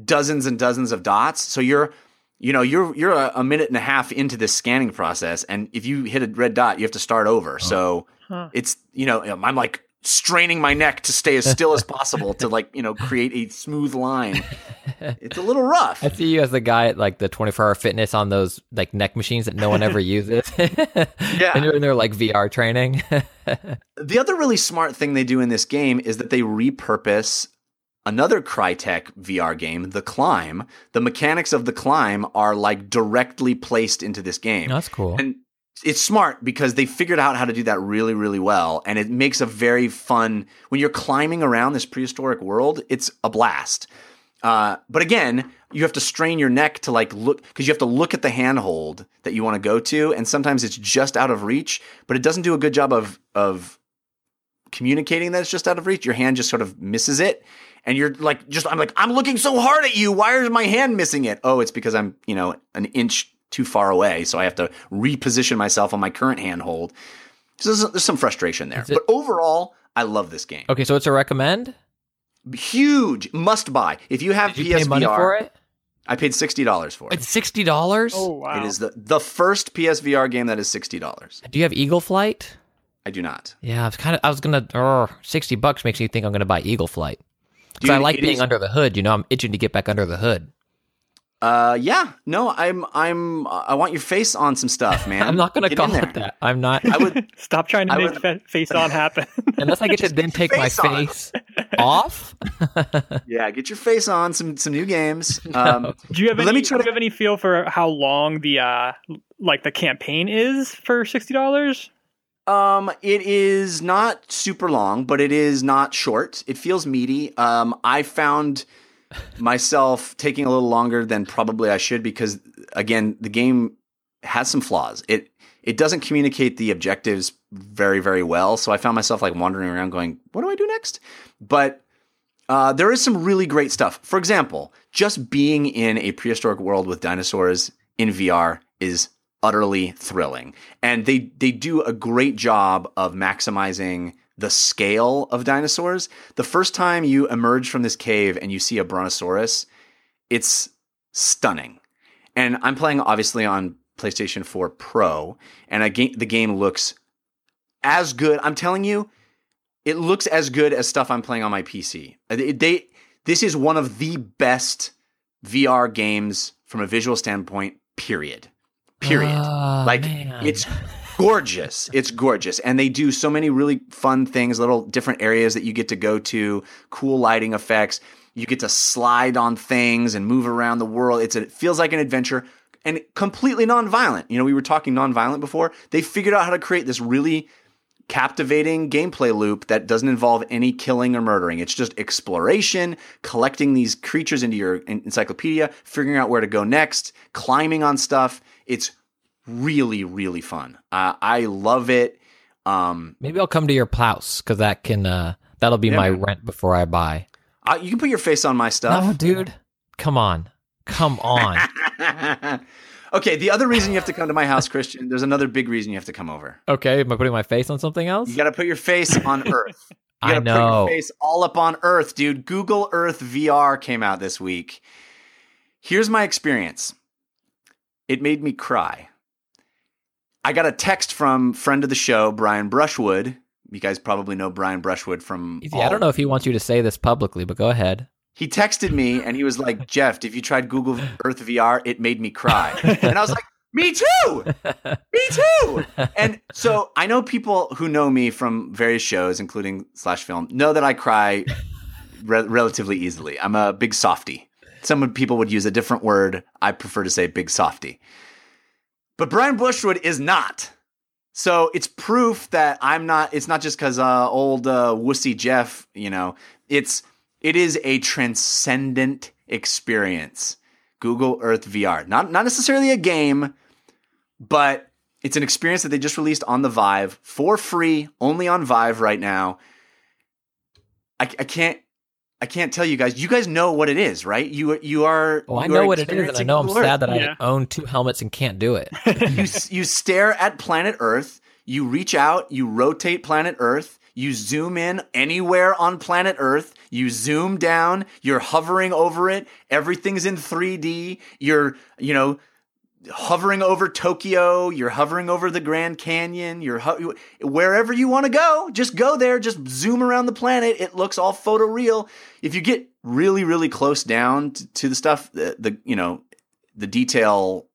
dozens and dozens of dots. So you're you know you're you're a, a minute and a half into this scanning process and if you hit a red dot you have to start over. So Huh. it's you know i'm like straining my neck to stay as still as possible to like you know create a smooth line it's a little rough I see you as the guy at like the 24 hour fitness on those like neck machines that no one ever uses. Yeah. And you're in there like VR training. The other really smart thing they do in this game is that they repurpose another Crytek VR game, The Climb. The mechanics of The Climb are like directly placed into this game. That's cool. And it's smart because they figured out how to do that really, really well. And it makes a very fun, when you're climbing around this prehistoric world, it's a blast. Uh, but again, you have to strain your neck to like look because you have to look at the handhold that you want to go to, and sometimes it's just out of reach. But it doesn't do a good job of of communicating that it's just out of reach. Your hand just sort of misses it, and you're like, just I'm like, I'm looking so hard at you. Why is my hand missing it? Oh, it's because I'm you know an inch too far away, so I have to reposition myself on my current handhold. So there's, there's some frustration there. it- but overall, I love this game. okay, so it's a recommend. Huge must buy. If you have Did you pay money PSVR, for it? I paid sixty dollars for it. It's sixty dollars. Oh wow! It is the the first PSVR game that is sixty dollars. Do you have Eagle Flight? I do not. Yeah, I was kind of. I was gonna. Uh, Sixty bucks makes me think I'm gonna buy Eagle Flight because I like being is- under the hood. You know, I'm itching to get back under the hood. Uh, yeah, no, I'm I'm I want your face on some stuff, man. I'm not gonna Get call it that. I'm not. I would. Stop trying to I make would- fa- face on happen. unless I get to then take my face on. face off. Yeah, get your face on some some new games. Um, do you have any? let me do try you to- have any feel for how long the uh like the campaign is for sixty dollars? Um, it is not super long, but it is not short. It feels meaty. Um, I found myself taking a little longer than probably I should because again, the game has some flaws. It it doesn't communicate the objectives very very well, so I found myself like wandering around going, "What do I do next?" But uh, there is some really great stuff. For example, just being in a prehistoric world with dinosaurs in VR is utterly thrilling, and they they do a great job of maximizing the scale of dinosaurs. The first time you emerge from this cave and you see a brontosaurus, it's stunning. And I'm playing obviously on PlayStation 4 Pro, and I ga- the game looks as good. I'm telling you, it looks as good as stuff I'm playing on my PC. Uh, They, they- this is one of the best VR games from a visual standpoint. Period. Period. Oh, like man. it's gorgeous. It's gorgeous, and they do so many really fun things. Little different areas that you get to go to. Cool lighting effects. You get to slide on things and move around the world. It's a, it feels like an adventure and completely non-violent. You know, we were talking non-violent before. They figured out how to create this really captivating gameplay loop that doesn't involve any killing or murdering. It's just exploration, collecting these creatures into your encyclopedia, figuring out where to go next, climbing on stuff. It's really, really fun. Uh, I love it. Um, Maybe I'll come to your house because that can. uh That'll be Yeah, my man. rent before I buy. uh, you can put your face on my stuff. No, dude. Come on. Come on. okay, the other reason you have to come to my house, Christian, there's another big reason you have to come over. okay, am I putting my face on something else? You got to put your face on Earth. You I gotta put know. your face all up on Earth, dude. Google Earth VR came out this week. Here's my experience. It made me cry. I got a text from friend of the show, Brian Brushwood. You guys probably know Brian Brushwood from. Easy. I don't know if he wants you to say this publicly, but go ahead. He texted me and he was like, Jeff, if you tried Google Earth VR, it made me cry. And I was like, me too. Me too. And so I know people who know me from various shows, including Slash Film, know that I cry re- relatively easily. I'm a big softy. Some people would use a different word. I prefer to say big softy. But Brian Brushwood is not. So it's proof that I'm not. It's not just because uh, old uh, wussy Jeff. You know, it's it is a transcendent experience. Google Earth VR, not not necessarily a game, but it's an experience that they just released on the Vive for free, only on Vive right now. I, I can't. I can't tell you guys. You guys know what it is, right? You you are. Well, I know what it is, and I know I'm Google Earth sad that Yeah. I own two helmets and can't do it. you you stare at planet Earth, you reach out, you rotate planet Earth, you zoom in anywhere on planet Earth, you zoom down, you're hovering over it, everything's in 3D, you're, you know, hovering over Tokyo, you're hovering over the Grand Canyon, you're ho- wherever you want to go, just go there, just zoom around the planet. It looks all photoreal. If you get really really close down to, to the stuff the, the you know, the detail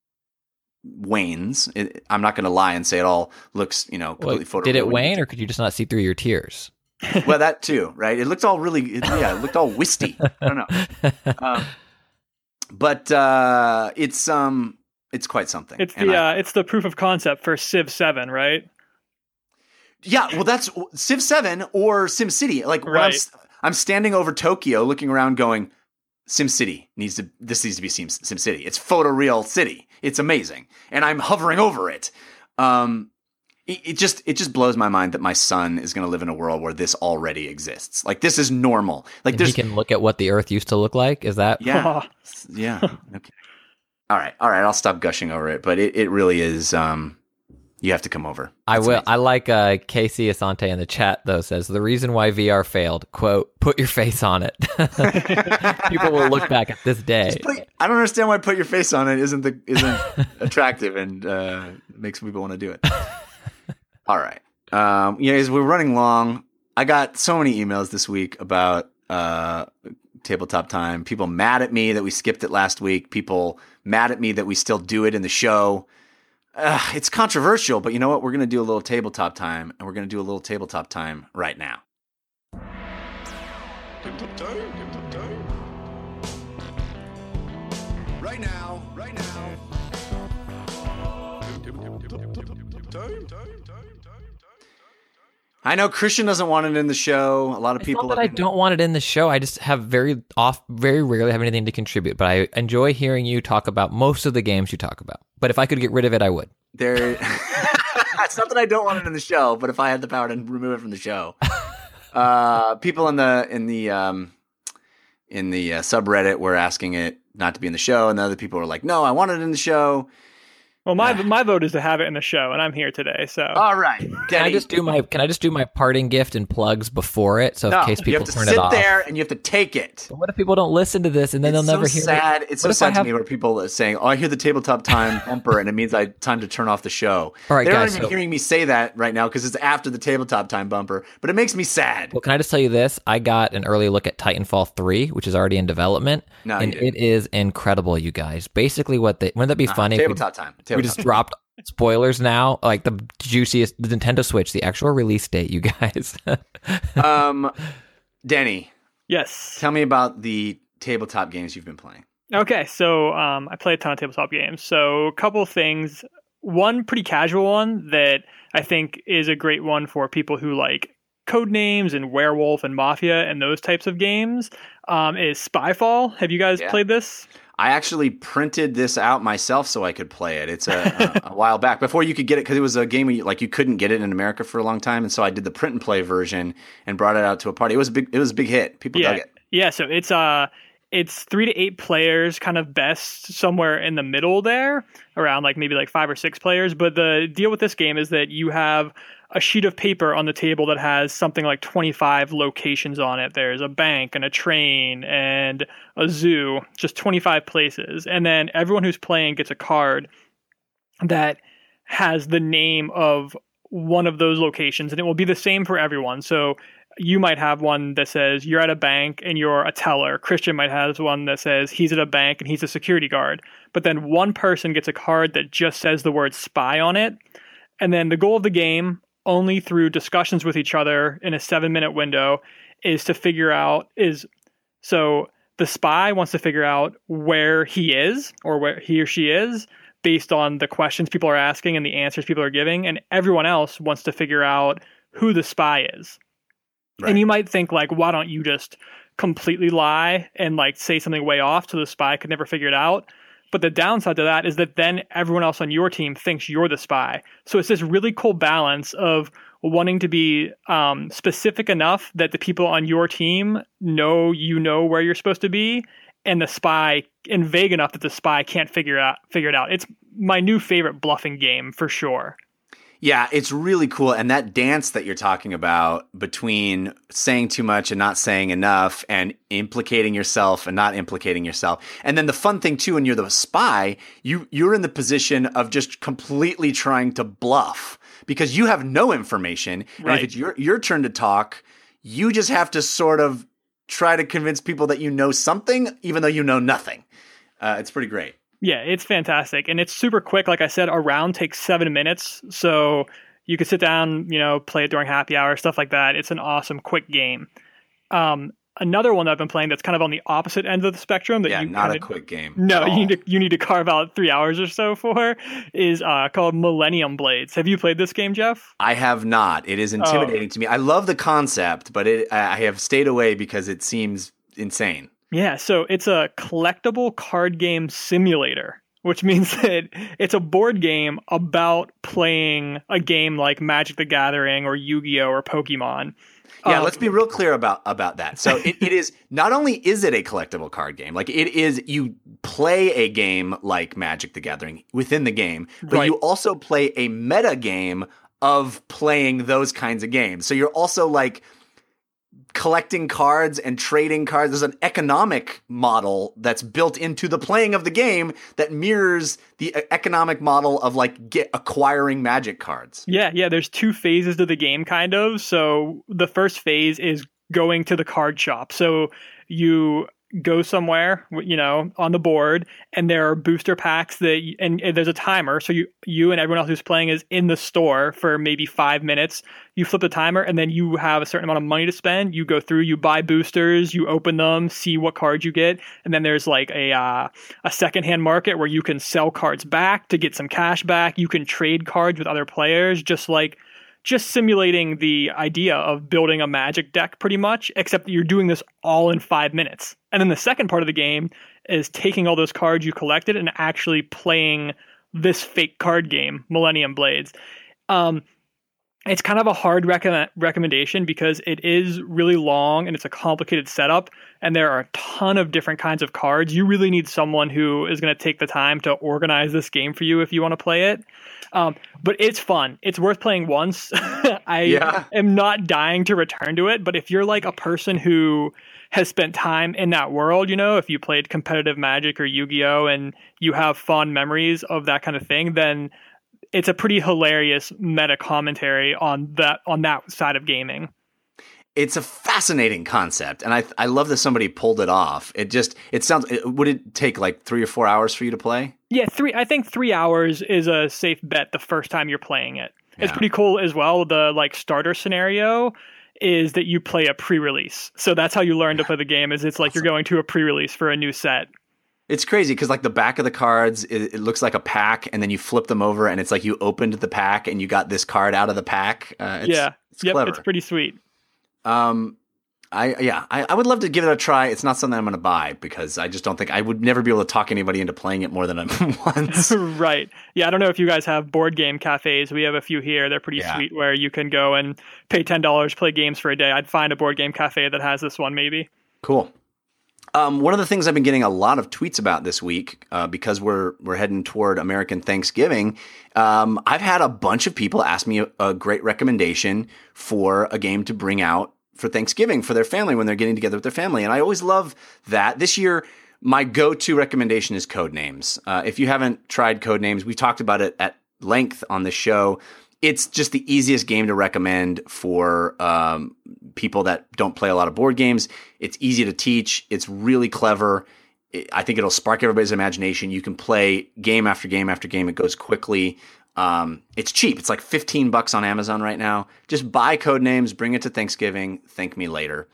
wanes. It, I'm not going to lie and say it all looks, you know, Well, completely photoreal. did it wane, or could you just not see through your tears? well, that too, right? It looked all really, it, yeah, it looked all wisty. I don't know, um, but uh, it's um, it's quite something. It's the I- uh, it's the proof of concept for Civ Seven, right? yeah. Well, that's Civ Seven or Sim City. Like when I'm, Right. S- I'm standing over Tokyo, looking around, going, Sim City needs to. This needs to be Sim, Sim City. It's photoreal city. It's amazing, and I'm hovering over it. Um, it, it just it just blows my mind that my son is going to live in a world where this already exists. Like this is normal. Like And he can look at what the Earth used to look like. Is that? Yeah. yeah. Okay. All right. All right. I'll stop gushing over it, but it, it really is. Um, you have to come over. I will. amazing. I like uh, Casey Asante in the chat though says the reason why VR failed quote put your face on it. People will look back at this day. Put- I don't understand why put your face on it isn't the isn't attractive and uh, makes people want to do it. All right. Um, yeah, as we're running long, I got so many emails this week about uh, tabletop time. People mad at me that we skipped it last week. People mad at me that we still do it in the show. Uh, it's controversial, but you know what? We're going to do a little tabletop time, and we're going to do a little tabletop time right now. Right now, right now. I know Christian doesn't want it in the show. A lot of It's people. not that I don't want it in the show. I just have very off, very rarely have anything to contribute. But I enjoy hearing you talk about most of the games you talk about. But if I could get rid of it, I would. There, it's not that I don't want it in the show, but if I had the power to remove it from the show, uh, people in the in the um, in the uh, subreddit were asking it not to be in the show, and the other people were like, "No, I want it in the show." Well, my my vote is to have it in the show, and I'm here today. So All right, Can I just do my Can I just do my parting gift and plugs before it, so no, in case you people have to turn sit it off? there and you have to take it. But what if people don't listen to this and then it's they'll never hear sad. it? It's so What if I sad have- to me where people are saying, "Oh, I hear the tabletop time bumper, and it means I time to turn off the show." All right, They're guys, not even so- hearing me say that right now because it's after the tabletop time bumper, but it makes me sad. Well, can I just tell you this? I got an early look at Titanfall 3, which is already in development. No, and it is incredible, you guys. Basically, what they wouldn't that be uh-huh. funny? if we- tabletop time. We just dropped spoilers now, like the juiciest, the Nintendo Switch, the actual release date, you guys. um, Denny, yes. tell me about the tabletop games you've been playing. Okay, so um, I play a ton of tabletop games. So a couple things. One pretty casual one that I think is a great one for people who like code names and werewolf and mafia and those types of games um, is Spyfall. Have you guys Yeah. played this? I actually printed this out myself so I could play it. It's a, a, a while back before you could get it because it was a game where you, like you couldn't get it in America for a long time, and so I did the print and play version and brought it out to a party. It was a big. It was a big hit. People yeah, dug it. yeah. So it's uh, it's three to eight players, kind of best somewhere in the middle there, around like maybe like five or six players. But the deal with this game is that you have a sheet of paper on the table that has something like 25 locations on it. There's a bank and a train and a zoo, just 25 places. And then everyone who's playing gets a card that has the name of one of those locations and it will be the same for everyone. So you might have one that says you're at a bank and you're a teller. Christian might have one that says he's at a bank and he's a security guard. But then one person gets a card that just says the word spy on it. And then the goal of the game, only through discussions with each other in a seven minute window, is to figure out is so the spy wants to figure out where he is or where he or she is based on the questions people are asking and the answers people are giving, and everyone else wants to figure out who the spy is. Right. And you might think like, why don't you just completely lie and like say something way off so the spy could never figure it out? But the downside to that is that then everyone else on your team thinks you're the spy. So it's this really cool balance of wanting to be um, specific enough that the people on your team know you know where you're supposed to be, and the spy and vague enough that the spy can't figure out figure it out. It's my new favorite bluffing game for sure. Yeah, it's really cool. And that dance that you're talking about between saying too much and not saying enough and implicating yourself and not implicating yourself. And then the fun thing too, when you're the spy, you you're in the position of just completely trying to bluff because you have no information. And Right. if it's your your turn to talk, you just have to sort of try to convince people that you know something, even though you know nothing. Uh, it's pretty great. Yeah, it's fantastic. And it's super quick. Like I said, a round takes seven minutes. So you could sit down, you know, play it during happy hour, stuff like that. It's an awesome, quick game. Um, another one that I've been playing that's kind of on the opposite end of the spectrum that Yeah, you not a kinda- quick game. No, you need to you need to carve out three hours or so for is uh, called Millennium Blades. Have you played this game, Jeff? I have not. It is intimidating to me. I love the concept, but it I have stayed away because it seems insane. Yeah, so it's a collectible card game simulator, which means that it's a board game about playing a game like Magic the Gathering or Yu Gi Oh! or Pokemon. Yeah, Uh, let's be real clear about about that. So it, it is not only is it a collectible card game, like it is you play a game like Magic the Gathering within the game, but Right. you also play a meta game of playing those kinds of games. So you're also like collecting cards and trading cards. There's an economic model that's built into the playing of the game that mirrors the economic model of like get acquiring magic cards. Yeah, yeah, there's two phases to the game, kind of. So the first phase is going to the card shop. So you go somewhere, you know, on the board, and there are booster packs that, and, and there's a timer. So you, you and everyone else who's playing is in the store for maybe five minutes. You flip the timer, and then you have a certain amount of money to spend. You go through, you buy boosters, you open them, see what cards you get, and then there's like a uh, a secondhand market where you can sell cards back to get some cash back. You can trade cards with other players, just like just simulating the idea of building a magic deck pretty much, except that you're doing this all in five minutes. And then the second part of the game is taking all those cards you collected and actually playing this fake card game, Millennium Blades. Um, it's kind of a hard recommend- recommendation because it is really long and it's a complicated setup and there are a ton of different kinds of cards. You really need someone who is going to take the time to organize this game for you if you want to play it. Um, but it's fun. It's worth playing once. I Yeah. am not dying to return to it but if you're like a person who has spent time in that world you know if you played competitive magic or yu-gi-oh and you have fond memories of that kind of thing then it's a pretty hilarious meta commentary on that on that side of gaming. It's a fascinating concept, and I I love that somebody pulled it off. It just it sounds. It, would it take like three or four hours for you to play? Yeah, three. I think three hours is a safe bet the first time you're playing it. It's pretty cool as well. The like starter scenario is that you play a pre-release, so that's how you learn to play the game. Is it's like you're going to a pre-release for a new set. It's crazy because like the back of the cards, it, it looks like a pack, and then you flip them over, and it's like you opened the pack and you got this card out of the pack. Uh, it's, yeah, it's yep, clever. it's pretty sweet. Um, I yeah, I, I would love to give it a try. It's not something I'm going to buy because I just don't think I would never be able to talk anybody into playing it more than once. right. Yeah, I don't know if you guys have board game cafes. We have a few here. They're pretty Yeah. sweet where you can go and pay $10, play games for a day. I'd find a board game cafe that has this one maybe. Cool. Um, one of the things I've been getting a lot of tweets about this week, uh, because we're we're heading toward American Thanksgiving, um, I've had a bunch of people ask me a, a great recommendation for a game to bring out for Thanksgiving for their family when they're getting together with their family, and I always love that. This year, my go-to recommendation is Codenames. Uh, if you haven't tried Codenames, we've talked about it at length on the show. It's just the easiest game to recommend for um, people that don't play a lot of board games. It's easy to teach. It's really clever. It- I think it'll spark everybody's imagination. You can play game after game after game. It goes quickly. Um, it's cheap. It's like 15 bucks on Amazon right now. Just buy code names, bring it to Thanksgiving. Thank me later.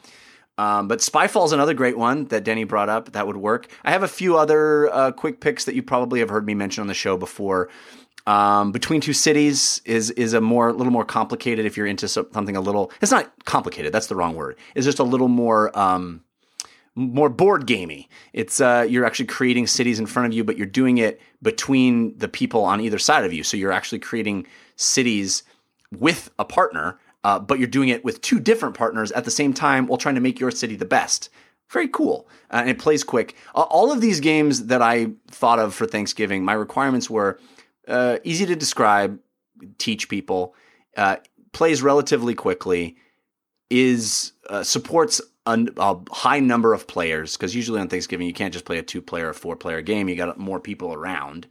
Um, but Spyfall's another great one that Denny brought up. That would work. I have a few other uh, quick picks that you probably have heard me mention on the show before. Um, Between Two Cities is is a more little more complicated if you're into something a little. It's not complicated. That's the wrong word. It's just a little more. Um, more board gamey. It's uh, you're actually creating cities in front of you, but you're doing it between the people on either side of you. So you're actually creating cities with a partner, uh, but you're doing it with two different partners at the same time while trying to make your city the best. Very cool, uh, and it plays quick. All of these games that I thought of for Thanksgiving, my requirements were uh, easy to describe, teach people, uh, plays relatively quickly, is uh, supports a, a high number of players because usually on Thanksgiving you can't just play a two-player or four-player game. You got more people around.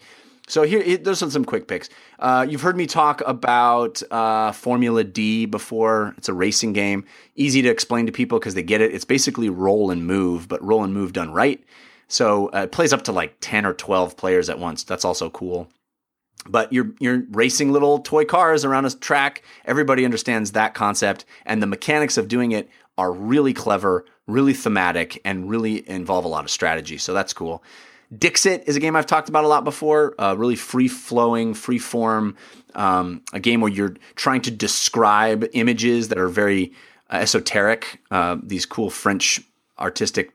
So here, those are some quick picks. Uh, you've heard me talk about uh, Formula D before. It's a racing game, easy to explain to people because they get it. It's basically roll and move, but roll and move done right. So uh, it plays up to like ten or twelve players at once. That's also cool but you're you're racing little toy cars around a track. Everybody understands that concept, and the mechanics of doing it are really clever, really thematic, and really involve a lot of strategy. So that's cool. Dixit is a game I've talked about a lot before. Uh, really free flowing, free form, um, a game where you're trying to describe images that are very uh, esoteric. Uh, these cool French artistic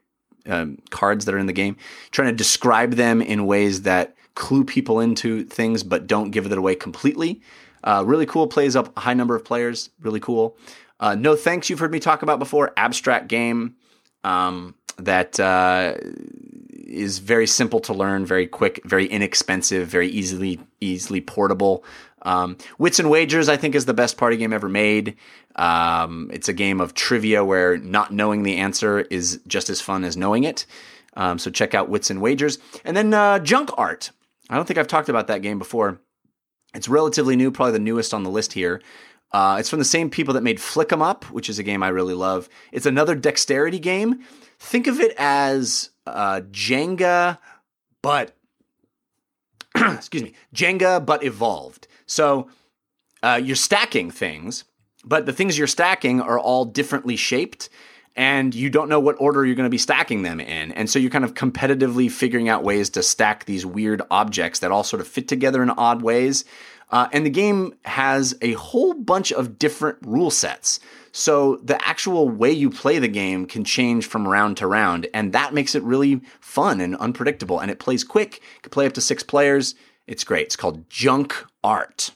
um, cards that are in the game, trying to describe them in ways that clue people into things but don't give it away completely. Uh, really cool, plays up a high number of players. Really cool. Uh, no thanks, you've heard me talk about before. Abstract game um, that uh, is very simple to learn, very quick, very inexpensive, very easily easily portable. Um, Wits and Wagers, I think, is the best party game ever made. Um, it's a game of trivia where not knowing the answer is just as fun as knowing it. Um, so check out Wits and Wagers. And then uh, Junk Art. I don't think I've talked about that game before. It's relatively new, probably the newest on the list here. Uh, it's from the same people that made Flick 'em Up, which is a game I really love. It's another dexterity game. Think of it as uh, Jenga, but excuse me, Jenga, but evolved. So uh, you're stacking things, but the things you're stacking are all differently shaped, and you don't know what order you're going to be stacking them in. And so you're kind of competitively figuring out ways to stack these weird objects that all sort of fit together in odd ways. Uh, and the game has a whole bunch of different rule sets. So the actual way you play the game can change from round to round, and that makes it really fun and unpredictable. And it plays quick, it can play up to six players. It's great. It's called Junk Art.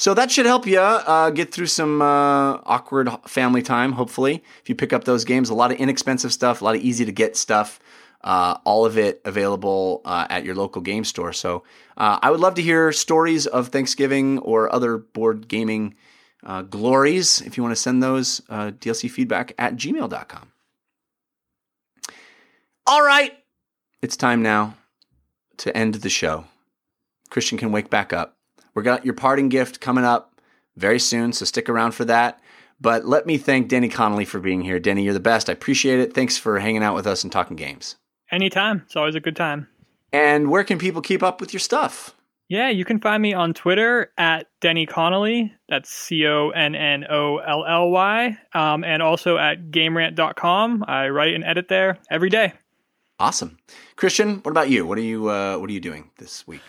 So that should help you uh, get through some uh, awkward family time, hopefully. If you pick up those games, a lot of inexpensive stuff, a lot of easy to get stuff, uh, all of it available uh, at your local game store. So uh, I would love to hear stories of Thanksgiving or other board gaming uh, glories. If you want to send those, DLC feedback at gmail.com. All right, it's time now to end the show. Christian can wake back up. We got your parting gift coming up very soon, so stick around for that. But let me thank Denny Connolly for being here. Denny, you're the best. I appreciate it. Thanks for hanging out with us and talking games. Anytime. It's always a good time. And where can people keep up with your stuff? Yeah, you can find me on Twitter at Denny Connolly. That's C O N N O L L Y. Um, and also at GameRant.com. I write and edit there every day. Awesome, Christian. What about you? What are you uh, What are you doing this week?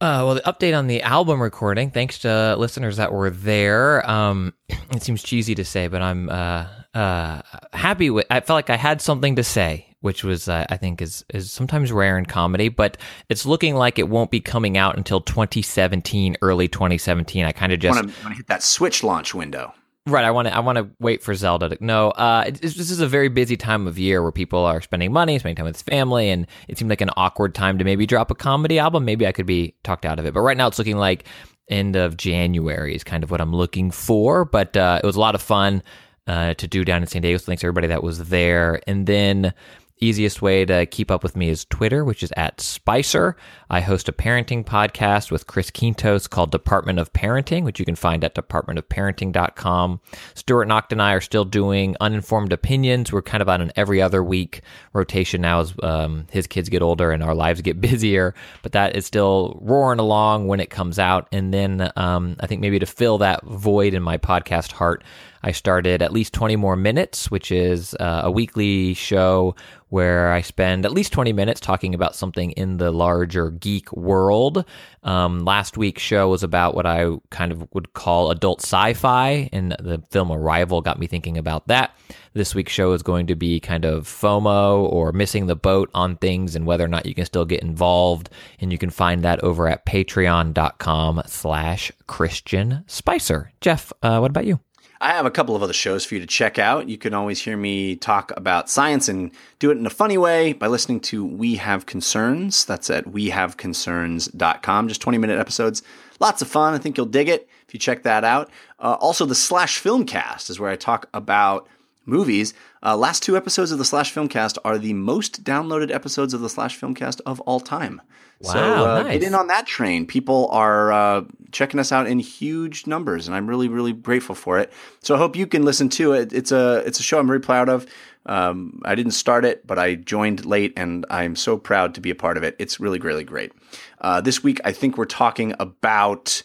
Uh, well, the update on the album recording, thanks to listeners that were there. Um, it seems cheesy to say, but I'm uh, uh, happy with. I felt like I had something to say, which was uh, I think is is sometimes rare in comedy. But it's looking like it won't be coming out until 2017, early 2017. I kind of just Want to hit that Switch launch window? Right, I want to. I want to wait for Zelda. to No, uh, it, this is a very busy time of year where people are spending money, spending time with family, and it seemed like an awkward time to maybe drop a comedy album. Maybe I could be talked out of it, but right now it's looking like end of January is kind of what I'm looking for. But uh, it was a lot of fun uh, to do down in San Diego. So thanks everybody that was there, and then. Easiest way to keep up with me is Twitter, which is at Spicer. I host a parenting podcast with Chris Quintos called Department of Parenting, which you can find at departmentofparenting.com. Stuart Nocht and I are still doing uninformed opinions. We're kind of on an every other week rotation now as um, his kids get older and our lives get busier, but that is still roaring along when it comes out. And then um, I think maybe to fill that void in my podcast heart, I started at least 20 more minutes, which is uh, a weekly show where I spend at least 20 minutes talking about something in the larger geek world. Um, last week's show was about what I kind of would call adult sci fi, and the film Arrival got me thinking about that. This week's show is going to be kind of FOMO or missing the boat on things and whether or not you can still get involved. And you can find that over at patreon.com slash Christian Spicer. Jeff, uh, what about you? I have a couple of other shows for you to check out. You can always hear me talk about science and do it in a funny way by listening to We Have Concerns. That's at wehaveconcerns.com. Just 20 minute episodes. Lots of fun. I think you'll dig it if you check that out. Uh, also, the Slash Filmcast is where I talk about movies. Uh, last two episodes of the Slash Filmcast are the most downloaded episodes of the Slash Filmcast of all time. So Wow, uh, nice. get in on that train. People are uh, checking us out in huge numbers, and I'm really, really grateful for it. So I hope you can listen to it. It's a it's a show I'm very proud of. Um, I didn't start it, but I joined late, and I'm so proud to be a part of it. It's really, really great. Uh, this week, I think we're talking about.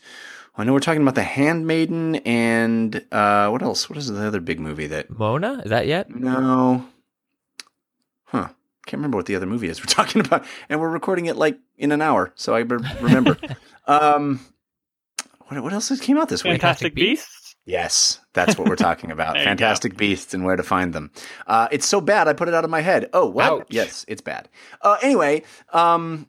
I know we're talking about The Handmaiden and uh, what else? What is the other big movie that? Moana? Is that yet? No. Huh. Can't remember what the other movie is we're talking about. And we're recording it like in an hour, so I better remember. um, what, what else came out this week? Fantastic Beasts. Yes, that's what we're talking about. There you go. Fantastic Beasts and where to find them. Uh, it's so bad, I put it out of my head. Oh, what? Ouch. Yes, it's bad. Uh, anyway, um,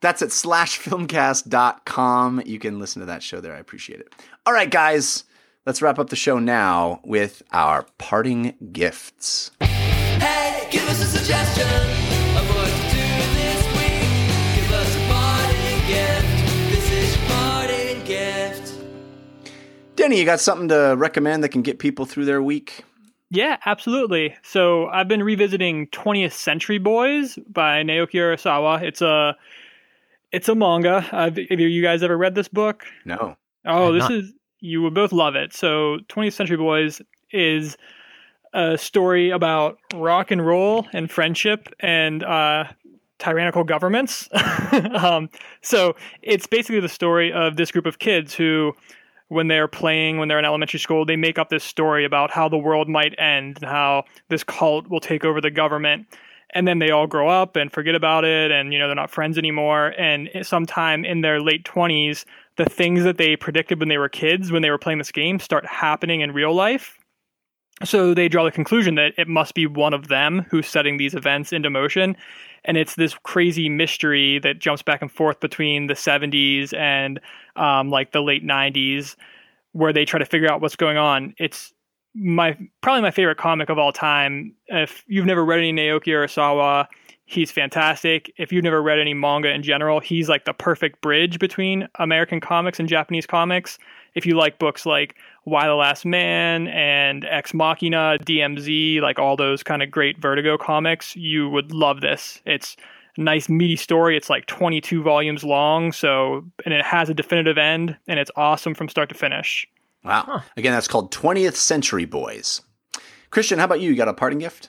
that's at slashfilmcast.com. You can listen to that show there. I appreciate it. All right, guys, let's wrap up the show now with our parting gifts. Hey, give us a suggestion Denny, you got something to recommend that can get people through their week? Yeah, absolutely. So I've been revisiting 20th Century Boys by Naoki Urasawa. It's a it's a manga. Uh, have you guys ever read this book? No. Oh, this not. is you would both love it. So 20th Century Boys is a story about rock and roll and friendship and uh, tyrannical governments. um, so it's basically the story of this group of kids who, when they're playing, when they're in elementary school, they make up this story about how the world might end and how this cult will take over the government. And then they all grow up and forget about it, and you know they're not friends anymore. And sometime in their late twenties, the things that they predicted when they were kids, when they were playing this game, start happening in real life. So they draw the conclusion that it must be one of them who's setting these events into motion. And it's this crazy mystery that jumps back and forth between the 70s and um, like the late 90s, where they try to figure out what's going on. It's my probably my favorite comic of all time. If you've never read any Naoki Urasawa, he's fantastic. If you've never read any manga in general, he's like the perfect bridge between American comics and Japanese comics. If you like books like Y: The Last Man and Ex Machina, DMZ, like all those kind of great Vertigo comics, you would love this. It's a nice meaty story. It's like 22 volumes long, so and it has a definitive end and it's awesome from start to finish. Wow. Again, that's called 20th Century Boys. Christian, how about you? You got a parting gift?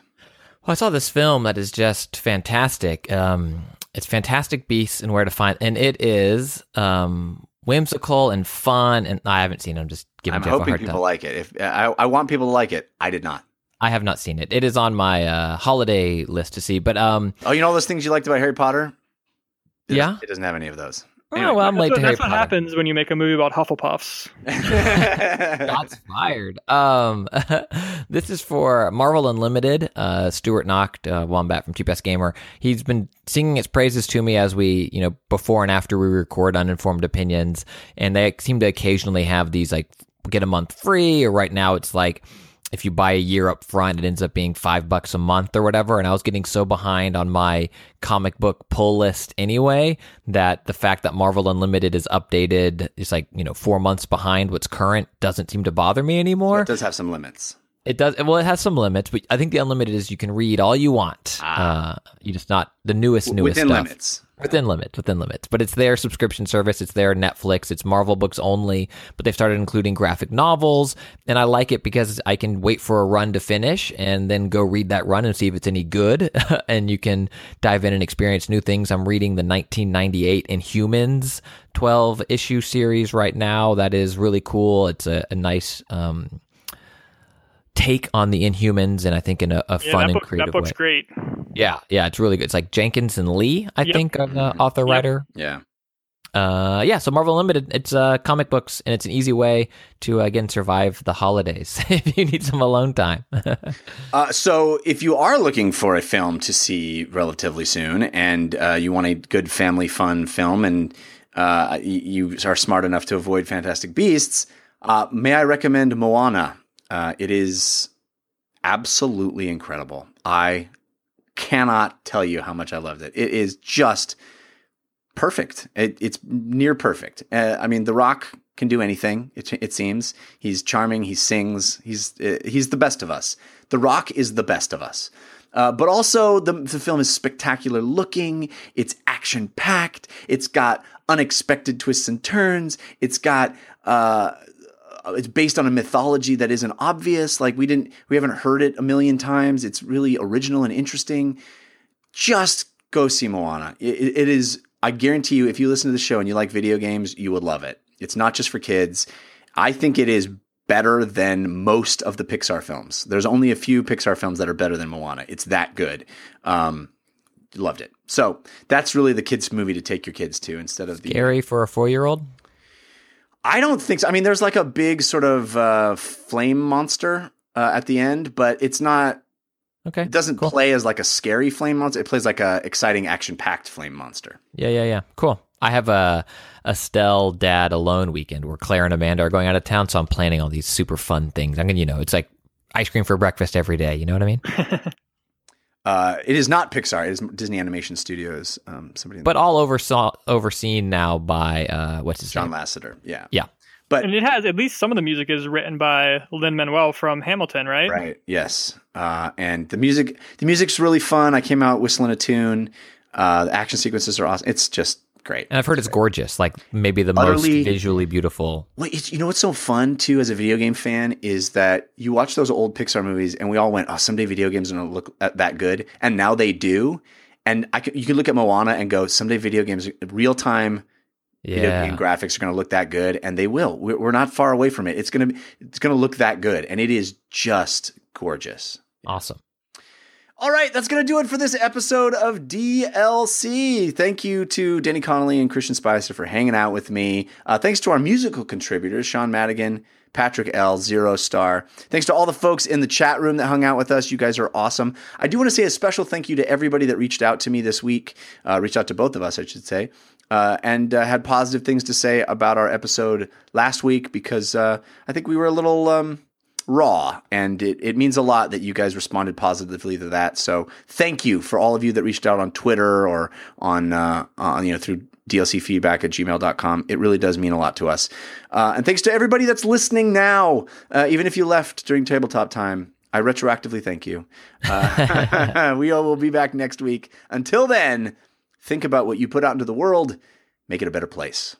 Well, I saw this film that is just fantastic. Um, it's Fantastic Beasts and Where to Find, and it is um, whimsical and fun. And I haven't seen it. I'm just giving I'm Jeff a hoping hard people time. like it. If I, I want people to like it, I did not. I have not seen it. It is on my uh, holiday list to see. But um, Oh, you know all those things you liked about Harry Potter? It Yeah? doesn't- it doesn't have any of those. oh, well, I'm That's late what, to Harry that's what happens when you make a movie about Hufflepuffs. Shots fired. Um, this is for Marvel Unlimited. Uh, Stuart Knocked, uh, Wombat from Cheap Ass Gamer. He's been singing its praises to me as we, you know, before and after we record uninformed opinions, and they seem to occasionally have these like get a month free, or right now it's like if you buy a year up front, it ends up being five bucks a month or whatever. And I was getting so behind on my comic book pull list anyway that the fact that Marvel Unlimited is updated, it's like, you know, four months behind what's current doesn't seem to bother me anymore. it does have some limits. It does. Well, it has some limits, but I think the unlimited is you can read all you want. Ah. Uh, you just not the newest, newest Within stuff. limits. Within limits, within limits. But it's their subscription service. It's their Netflix. It's Marvel books only. But they've started including graphic novels, and I like it because I can wait for a run to finish and then go read that run and see if it's any good. and you can dive in and experience new things. I'm reading the 1998 Inhumans 12 issue series right now. That is really cool. It's a, a nice. Um, take on the Inhumans, and I think in a, a Yeah, fun that, and book, creative way. that book's way. great. Yeah, yeah, it's really good. It's like Jenkins and Lee, I Yep. think, are the author Yep. writer. Yeah. Uh, yeah, so Marvel Unlimited, it's uh, comic books, and it's an easy way to again survive the holidays if you need some alone time. Uh, so, if you are looking for a film to see relatively soon, and uh, you want a good family fun film, and uh, you are smart enough to avoid Fantastic Beasts, uh, may I recommend Moana? Uh, it is absolutely incredible. I cannot tell you how much I loved it. It is just perfect. It, it's near perfect. Uh, I mean, The Rock can do anything. It, it seems he's charming. He sings. He's uh, he's the best of us. The Rock is the best of us. Uh, but also, the, the film is spectacular looking. It's action packed. It's got unexpected twists and turns. It's got uh, it's based on a mythology that isn't obvious. Like we didn't, we haven't heard it a million times. It's really original and interesting. Just go see Moana. It, it- is. I guarantee you, if you listen to the show and you like video games, you would love it. It's not just for kids. I think it is better than most of the Pixar films. There's only a few Pixar films that are better than Moana. It's that good. Um, loved it. So that's really the kids' movie to take your kids to instead of the Gary for a four year old. I don't think so. I mean, there's like a big sort of uh, flame monster uh, at the end, but it's not. Okay, It doesn't cool. play as like a scary flame monster. It plays like a exciting, action-packed flame monster. Yeah, yeah, yeah. Cool. I have a Estelle dad alone weekend where Claire and Amanda are going out of town, so I'm planning all these super fun things. I'm gonna, you know, it's like ice cream for breakfast every day. You know what I mean? Uh, it is not Pixar. It is Disney Animation Studios. Um, somebody, But all oversaw overseen now by uh, what's his John name? Lasseter. Yeah, Yeah. but And it has at least some of the music is written by Lin Manuel from Hamilton, right? right, yes. Uh, and the music, the music's really fun. I came out whistling a tune. Uh, the action sequences are awesome. It's just great. And I've heard it's gorgeous, like maybe the Utterly- most visually beautiful. Well, it's, you know what's so fun too as a video game fan is that you watch those old Pixar movies and we all went, "Oh, someday video games are going to look uh, that good," and now they do. And I you can look at Moana and go, "Someday video games, real time video Yeah, game graphics are going to look that good," and they will. We're, we're not far away from it. It's going to it's going to look that good, and it is just gorgeous. awesome. All right, that's going to do it for this episode of DLC. Thank you to Denny Connolly and Christian Spicer for hanging out with me. Uh, thanks to our musical contributors, Sean Madigan, Patrick L, Zero Star. Thanks to all the folks in the chat room that hung out with us. You guys are awesome. I do want to say a special thank you to everybody that reached out to me this week, uh, reached out to both of us, I should say. Uh, and uh, had positive things to say about our episode last week because uh, I think we were a little um, raw and it, it means a lot that you guys responded positively to that. So thank you for all of you that reached out on twitter or on, uh, on you know through dlc feedback at gmail.com it really does mean a lot to us. Uh, and thanks to everybody that's listening now. Uh, even if you left during tabletop time i retroactively thank you. Uh, we all will be back next week. Until then think about what you put out into the world. Make it a better place